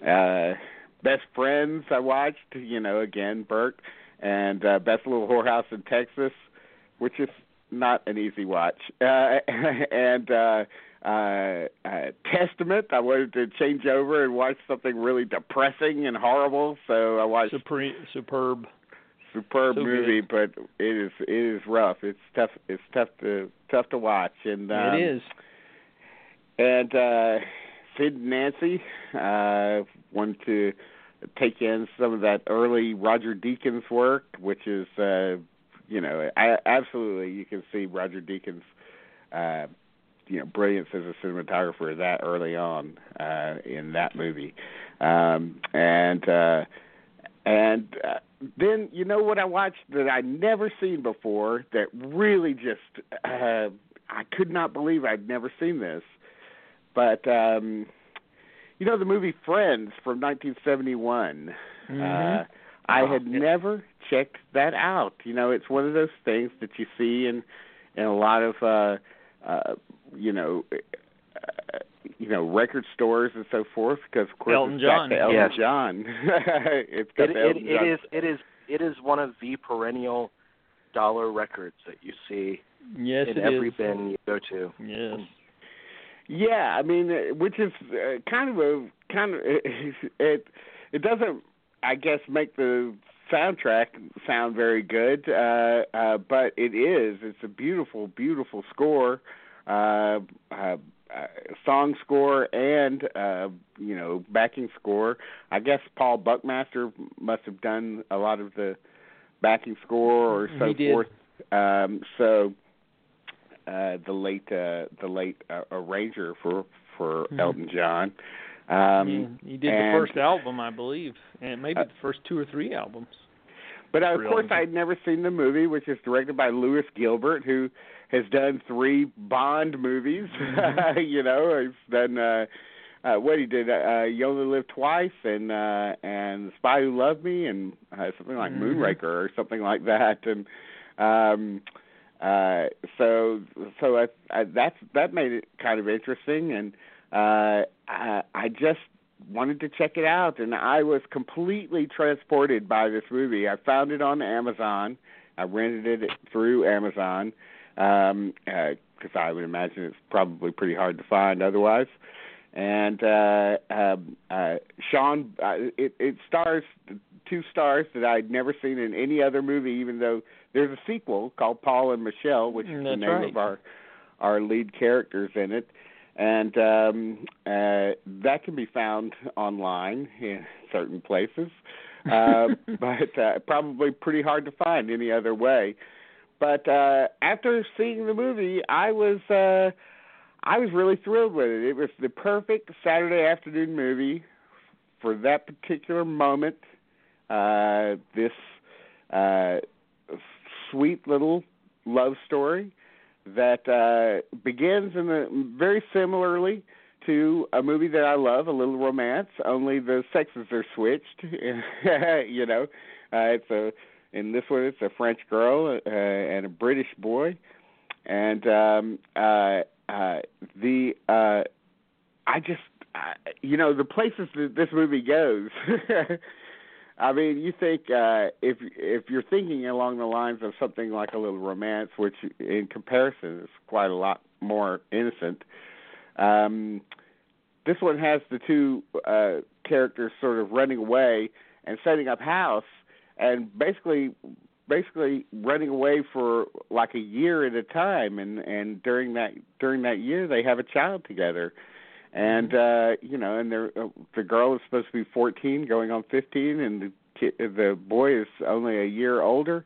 Uh, Best Friends, I watched, you know, again, Burt, and uh, Best Little Whorehouse in Texas, which is not an easy watch. Uh, and uh, uh, uh, Testament, I wanted to change over and watch something really depressing and horrible, so I watched Supre- superb. superb So movie, but it is it is rough. It's tough. It's tough to tough to watch, and um, it is. And uh, Sid and Nancy uh, wanted to take in some of that early Roger Deakins work, which is uh, you know absolutely you can see Roger Deakins. Uh, you know, brilliance as a cinematographer that early on uh, in that movie, um, and uh, and uh, then you know what I watched that I'd never seen before that really just uh, I could not believe I'd never seen this, but um, you know the movie Friends from 1971. Mhm. Uh, I Oh, had yeah. never checked that out. You know, it's one of those things that you see in in a lot of uh, uh, you know. Uh, you know, record stores and so forth, because of course Elton it's got John. the Elton Yes. John. it's got It, the it, Elton it John. is it is it is one of the perennial dollar records that you see Yes, in every is. bin you go to. Yes. Yeah, I mean, uh, which is uh, kind of a kind of it. It doesn't, I guess, make the soundtrack sound very good, uh, uh, but it is. It's a beautiful, beautiful score, uh, uh, uh, song score, and uh, you know, backing score. I guess Paul Buckmaster must have done a lot of the backing score or so forth. Um, so uh, the late uh, the late uh, arranger for for Mhm. Elton John. Um, Yeah, he did and- the first album, I believe, and maybe Uh, the first two or three albums. But uh, of course, I'd never seen the movie, which is directed by Lewis Gilbert, who has done three Bond movies. Mm-hmm. you know, he's done uh, uh, what he did. Uh, you Only Live Twice, and uh, and The Spy Who Loved Me, and uh, something like Mhm. Moonraker or something like that. And um, uh, so so I, I, that's that made it kind of interesting, and uh, I, I just wanted to check it out, and I was completely transported by this movie. I found it on Amazon. I rented it through Amazon um, uh I would imagine it's probably pretty hard to find otherwise. And uh, um, uh, Sean, uh, it, it stars two stars that I'd never seen in any other movie, even though there's a sequel called Paul and Michelle, which is the name right. of our our lead characters in it and um, uh, that can be found online in certain places, uh, but uh, probably pretty hard to find any other way. But uh, after seeing the movie, I was uh, I was really thrilled with it. It was the perfect Saturday afternoon movie for that particular moment. Uh, this uh, sweet little love story that uh, begins in the very similarly to a movie that I love, A Little Romance. Only the sexes are switched. you know, uh, it's a in this one it's a French girl uh, and a British boy, and um, uh, uh, the uh, I just uh, you know the places that this movie goes. I mean, you think uh, if if you're thinking along the lines of something like a little romance, which in comparison is quite a lot more innocent, um, this one has the two uh, characters sort of running away and setting up house, and basically basically running away for like a year at a time, and and during that during that year they have a child together and uh you know and they're uh, the girl is supposed to be 14 going on 15 and the kid, the boy is only a year older.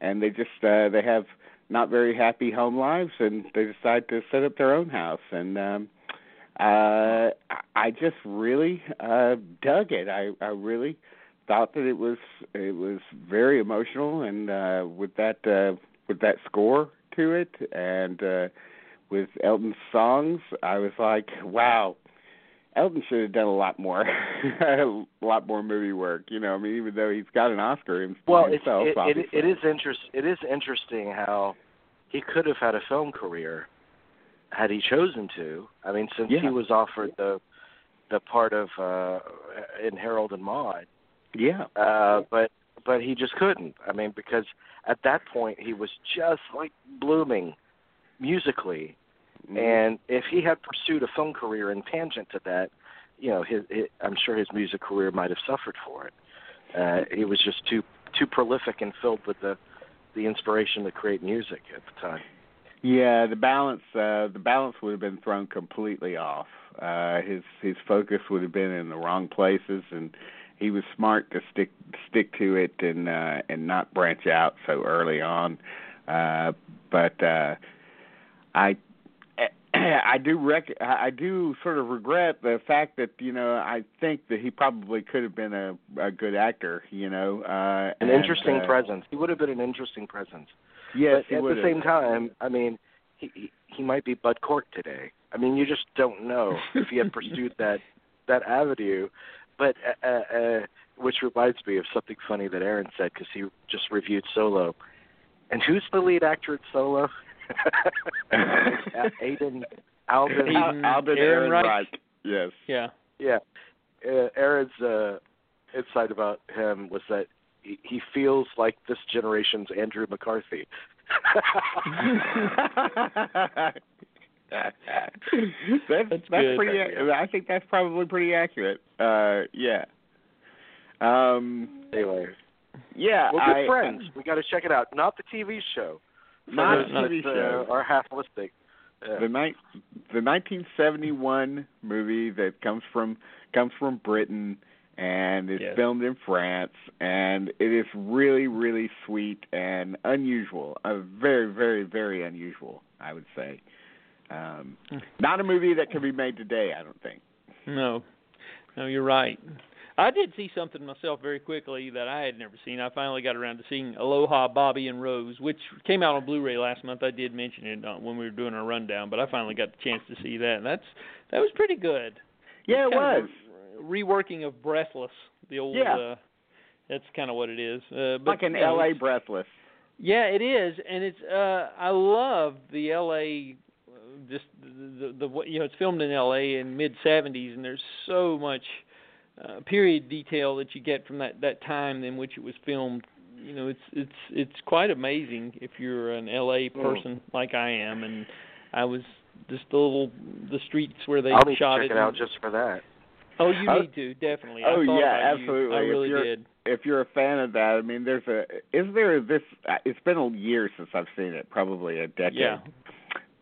And they just uh they have not very happy home lives and they decide to set up their own house. And um uh I just really uh dug it. I I really thought that it was it was very emotional and uh with that uh with that score to it. And uh with Elton's songs, I was like, wow, Elton should have done a lot more, a lot more movie work. You know, I mean, even though he's got an Oscar him- Well, it's, himself, it, it, it is interest. It is interesting how he could have had a film career had he chosen to. I mean, since Yeah. he was offered the the part of uh in Harold and Maude, yeah, uh, but but he just couldn't. I mean, because at that point he was just like blooming musically, Mm-hmm. and if he had pursued a film career in tangent to that, you know, his, his I'm sure his music career might have suffered for it. Uh, he was just too too prolific and filled with the the inspiration to create music at the time. Yeah, the balance uh the balance would have been thrown completely off. Uh his his focus would have been in the wrong places and he was smart to stick stick to it and uh and not branch out so early on. Uh but uh I I do rec- I do sort of regret the fact that you know I think that he probably could have been a a good actor, you know. Uh An and, interesting uh, presence. He would have been an interesting presence. Yes, but at the same time, I mean, he he- he might be Bud Cort today. I mean, you just don't know if he had pursued that that avenue. But uh, uh, uh, which reminds me of something funny that Aaron said because he just reviewed Solo. And who's the lead actor in Solo? Aiden Alden Al- Alden Ehrenreich. Reich. Yes. Yeah. Yeah. Uh, Aaron's uh, insight about him was that he, he feels like this generation's Andrew McCarthy. that's that's, good. pretty. I think that's probably pretty accurate. Uh, yeah. Um. Anyway, Yeah. well, good I, friends. we got to check it out. Not the TV show. Not those TV show. Uh, are half listening. Yeah. the night the 1971 movie that comes from comes from Britain and is Yes. filmed in France and it is really really sweet and unusual uh, very very very unusual I would say um not a movie that can be made today I don't think No, no, you're right. I did see something myself very quickly that I had never seen. I finally got around to seeing Aloha, Bobby and Rose, which came out on Blu-ray last month. I did mention it uh, when we were doing our rundown, but I finally got the chance to see that. And that's that was pretty good. yeah it was a reworking of Breathless, the old. Yeah. Uh, that's kind of what it is. Uh, but, like an LA breathless yeah, it is, and it's. uh I love the L.A. Just the, the the you know it's filmed in L.A. in mid '70s, and there's so much uh, period detail that you get from that that time in which it was filmed. You know, it's it's it's quite amazing if you're an L.A. Mm. person like I am, and I was just the little the streets where they I'll need shot to check it. it out just for that. oh, you Oh. need to definitely. Oh yeah, about you. absolutely. I If really you're- did. if you're a fan of that, I mean, there's a is there this? uh, It's been a year since I've seen it, probably a decade. Yeah.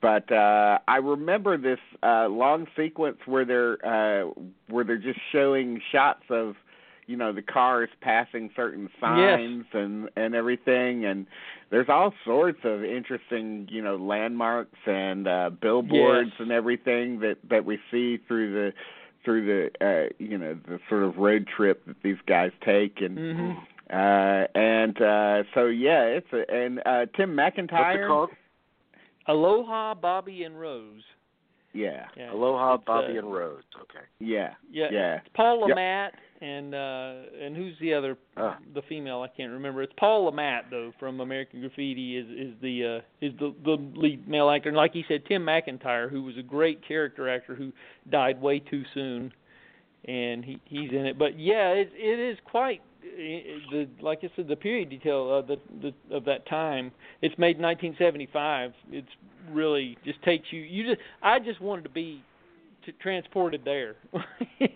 But uh I remember this uh long sequence where they're uh where they're just showing shots of you know the cars passing certain signs and and everything and there's all sorts of interesting you know landmarks and uh billboards Yes. and everything that that we see through the through the uh you know the sort of road trip that these guys take and hmm uh and uh so yeah it's a and uh Tim McIntyre What's it called? Aloha, Bobby and Rose. yeah Yeah. Aloha, It's, Bobby, uh, and Rose. Okay. yeah Yeah, yeah It's Paul Yep. And uh and who's the other Ah. the female I can't remember. It's Paul Le Mat though from American Graffiti is is the uh is the the lead male actor and like he said Tim McIntyre who was a great character actor who died way too soon and he he's in it. But yeah, it it is quite uh, the like I said the period detail of the, the of that time. It's made in 1975. It's really just takes you you just I just wanted to be t- transported there.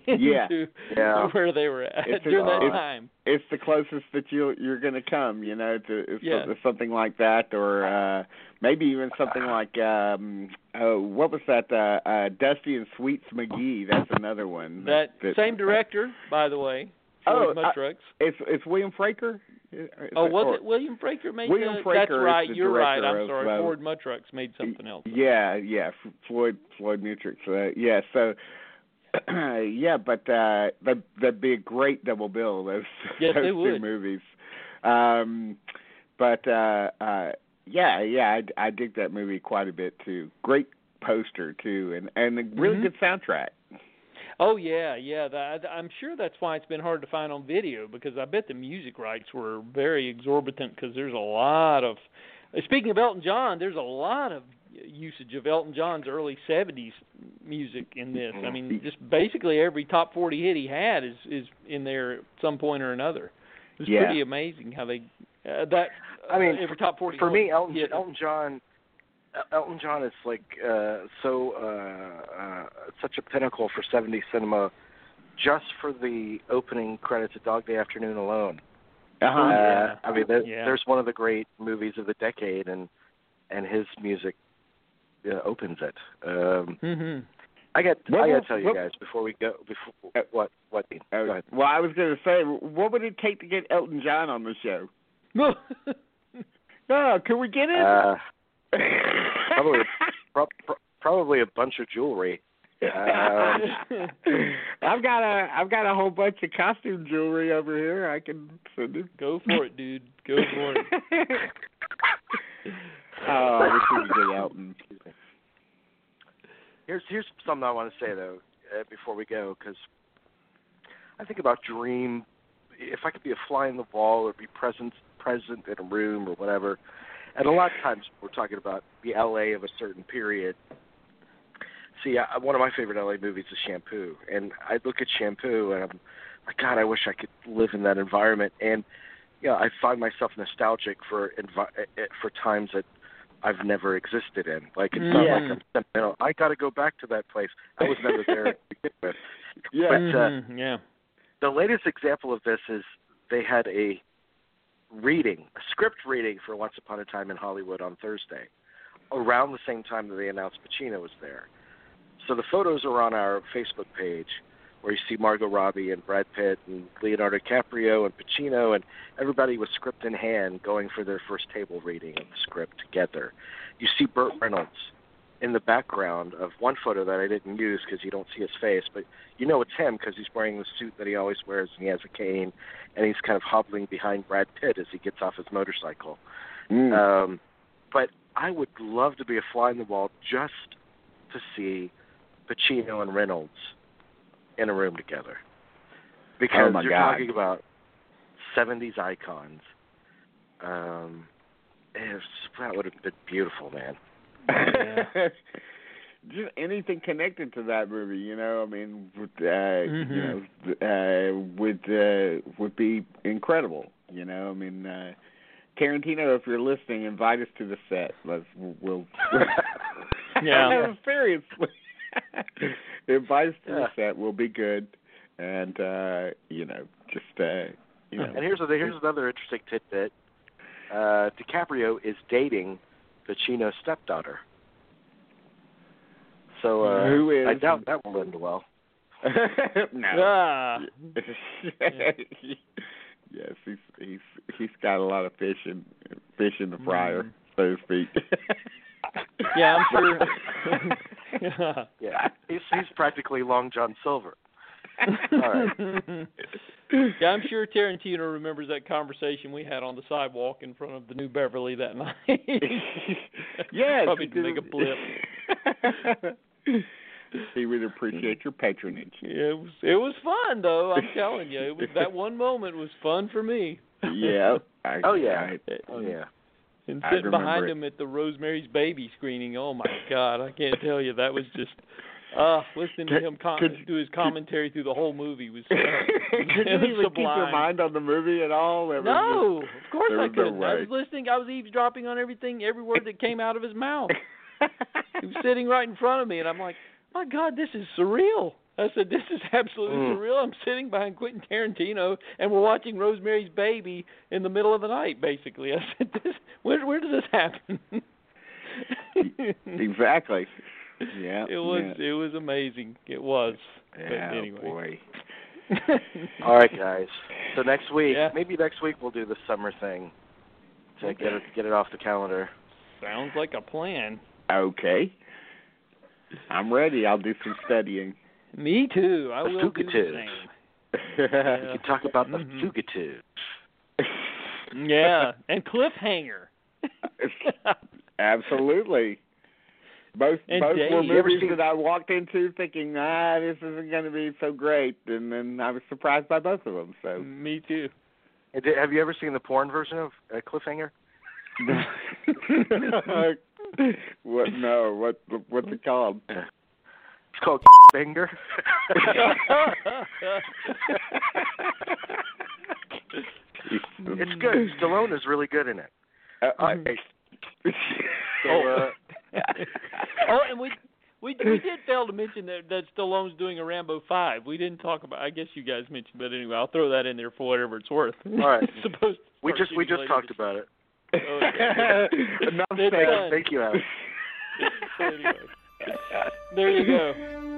Yeah. to, Yeah. to where they were at It's a- during that it's- time. it's the closest that you you're going to come, you know, to it's Yeah. something, like that, or uh maybe even something like um oh, what was that? Uh, uh Dusty and Sweets McGee. That's another one. That same director, by the way. Oh, Floyd I-. It's it's William Fraker. Is Oh, was or- it William Fraker made William the, Fraker That's right. the You're right. I'm sorry. uh, Floyd Mutrux made something else. Yeah, yeah, Floyd Floyd Mutrux. Uh, yeah, so yeah, but uh that that'd be a great double bill. Those Yes, those two would. movies. Um, but uh, uh, yeah, yeah, I, I dig that movie quite a bit too. Great poster too, and and a really Mhm. good soundtrack. Oh yeah, yeah. That, I'm sure that's why it's been hard to find on video because I bet the music rights were very exorbitant because there's a lot of. Speaking of Elton John, there's a lot of usage of Elton John's early '70s music in this. I mean, just basically every top 40 hit he had is is in there at some point or another. It's Yeah. pretty amazing how they uh, that. I mean, uh, every top 40 for me, Elton, hit. Elton John, Elton John is like uh, so uh, uh, such a pinnacle for '70s cinema, just for the opening credits of Dog Day Afternoon alone. Uh-huh. Uh, Yeah. I mean, there, Yeah. there's one of the great movies of the decade, and and his music uh, opens it. Um, hmm I got What I got to tell you what- guys before we go. Before what what? Dean? Uh, Go ahead. well, I was going to say, what would it take to get Elton John on the show? Oh, can we get it? Uh, probably pro- pro- probably a bunch of jewelry. Um, I've got a I've got a whole bunch of costume jewelry over here. I can send it. Go for it, dude. Go for it. oh, I wish we could get Elton. Here's here's something I want to say though uh, before we go because I think about dream. If I could be a fly in the wall or be present present in a room or whatever, and a lot of times we're talking about the L.A. of a certain period. See, I, one of my favorite LA movies is Shampoo, and I look at Shampoo and I'm like, God, I wish I could live in that environment. And you know, I find myself nostalgic for envi- eh, eh, for times that I've never existed in. Like it's not Yeah. like I'm sentimental. I got to go back to that place. I was never there to begin with. Yeah. But uh, Mhm, yeah. the latest example of this is they had a reading, a script reading for Once Upon a Time in Hollywood on Thursday, around the same time that they announced Pacino was there. So the photos are on our Facebook page, where you see Margot Robbie and Brad Pitt and Leonardo DiCaprio and Pacino and everybody with script in hand going for their first table reading of the script together. You see Burt Reynolds in the background of one photo that I didn't use because you don't see his face, but you know it's him because he's wearing the suit that he always wears and he has a cane and he's kind of hobbling behind Brad Pitt as he gets off his motorcycle. Mm. Um, but I would love to be a fly on the wall just to see Pacino and Reynolds in a room together. Because Oh, you're God. talking about 70s icons. Um, it's, that would have been beautiful, man. Just anything connected to that movie, you know. I mean, would, uh, you Mhm. know, uh, would uh, would be incredible. You know, I mean, uh, Tarantino, if you're listening, invite us to the set. Let's we'll. Yeah. seriously. invite us to Yeah. the set. We'll be good, and uh, you know, just uh, you know. And here's a, here's another interesting tidbit. Uh, DiCaprio is dating Pacino's stepdaughter. So uh, Who is? I doubt that will end well. no. Ah. yes, he's he's he's got a lot of fish in fish in the fryer, so to speak. Yeah, I'm sure. Yeah, he's he's practically Long John Silver. All right. yeah, I'm sure Tarantino remembers that conversation we had on the sidewalk in front of the New Beverly that night. yes, probably to make a blip. he would appreciate your patronage. It was it was fun though. I'm telling you, it was that one moment was fun for me. Yeah. I, Oh yeah. I- Oh yeah. And sitting behind it. him at the Rosemary's Baby screening, oh my God, I can't tell you that was just. Uh, listening to him com- could- do his commentary through the whole movie was. Uh, Could you even keep your mind on the movie at all? There No, just- of course I was no couldn't. I was listening. I was eavesdropping on everything, every word that came out of his mouth. he was sitting right in front of me, and I'm like, "My God, this is surreal." I said, "This is absolutely Mm. surreal." I'm sitting behind Quentin Tarantino, and we're watching Rosemary's Baby in the middle of the night. Basically, I said, "This, where, where does this happen?" exactly. Yeah. It was, Yeah. it was amazing. It was. Yeah, but anyway. boy. All right, guys. So next week, Yeah. maybe next week we'll do the summer thing to get it get it off the calendar. Sounds like a plan. Okay. I'm ready. I'll do some studying. Me too. I The will do the Fugitive. same. We can talk about the Mhm. fugitive. Yeah, and cliffhanger. Absolutely. Both And both Dave, were movies seen- that I walked into thinking, ah, this isn't going to be so great, and then I was surprised by both of them. So Me too. Have you ever seen the porn version of uh, Cliffhanger? what? No. What? What's it called? It's called Finger. it's good. Stallone is really good in it. Uh, I, So, uh, oh, and we we we did fail to mention that that Stallone's doing a Rambo five. We didn't talk about. I guess you guys mentioned, but anyway, I'll throw that in there for whatever it's worth. All right. Supposed we just we just talked about it. It's said. Thank you, Alex. So anyway, there you go.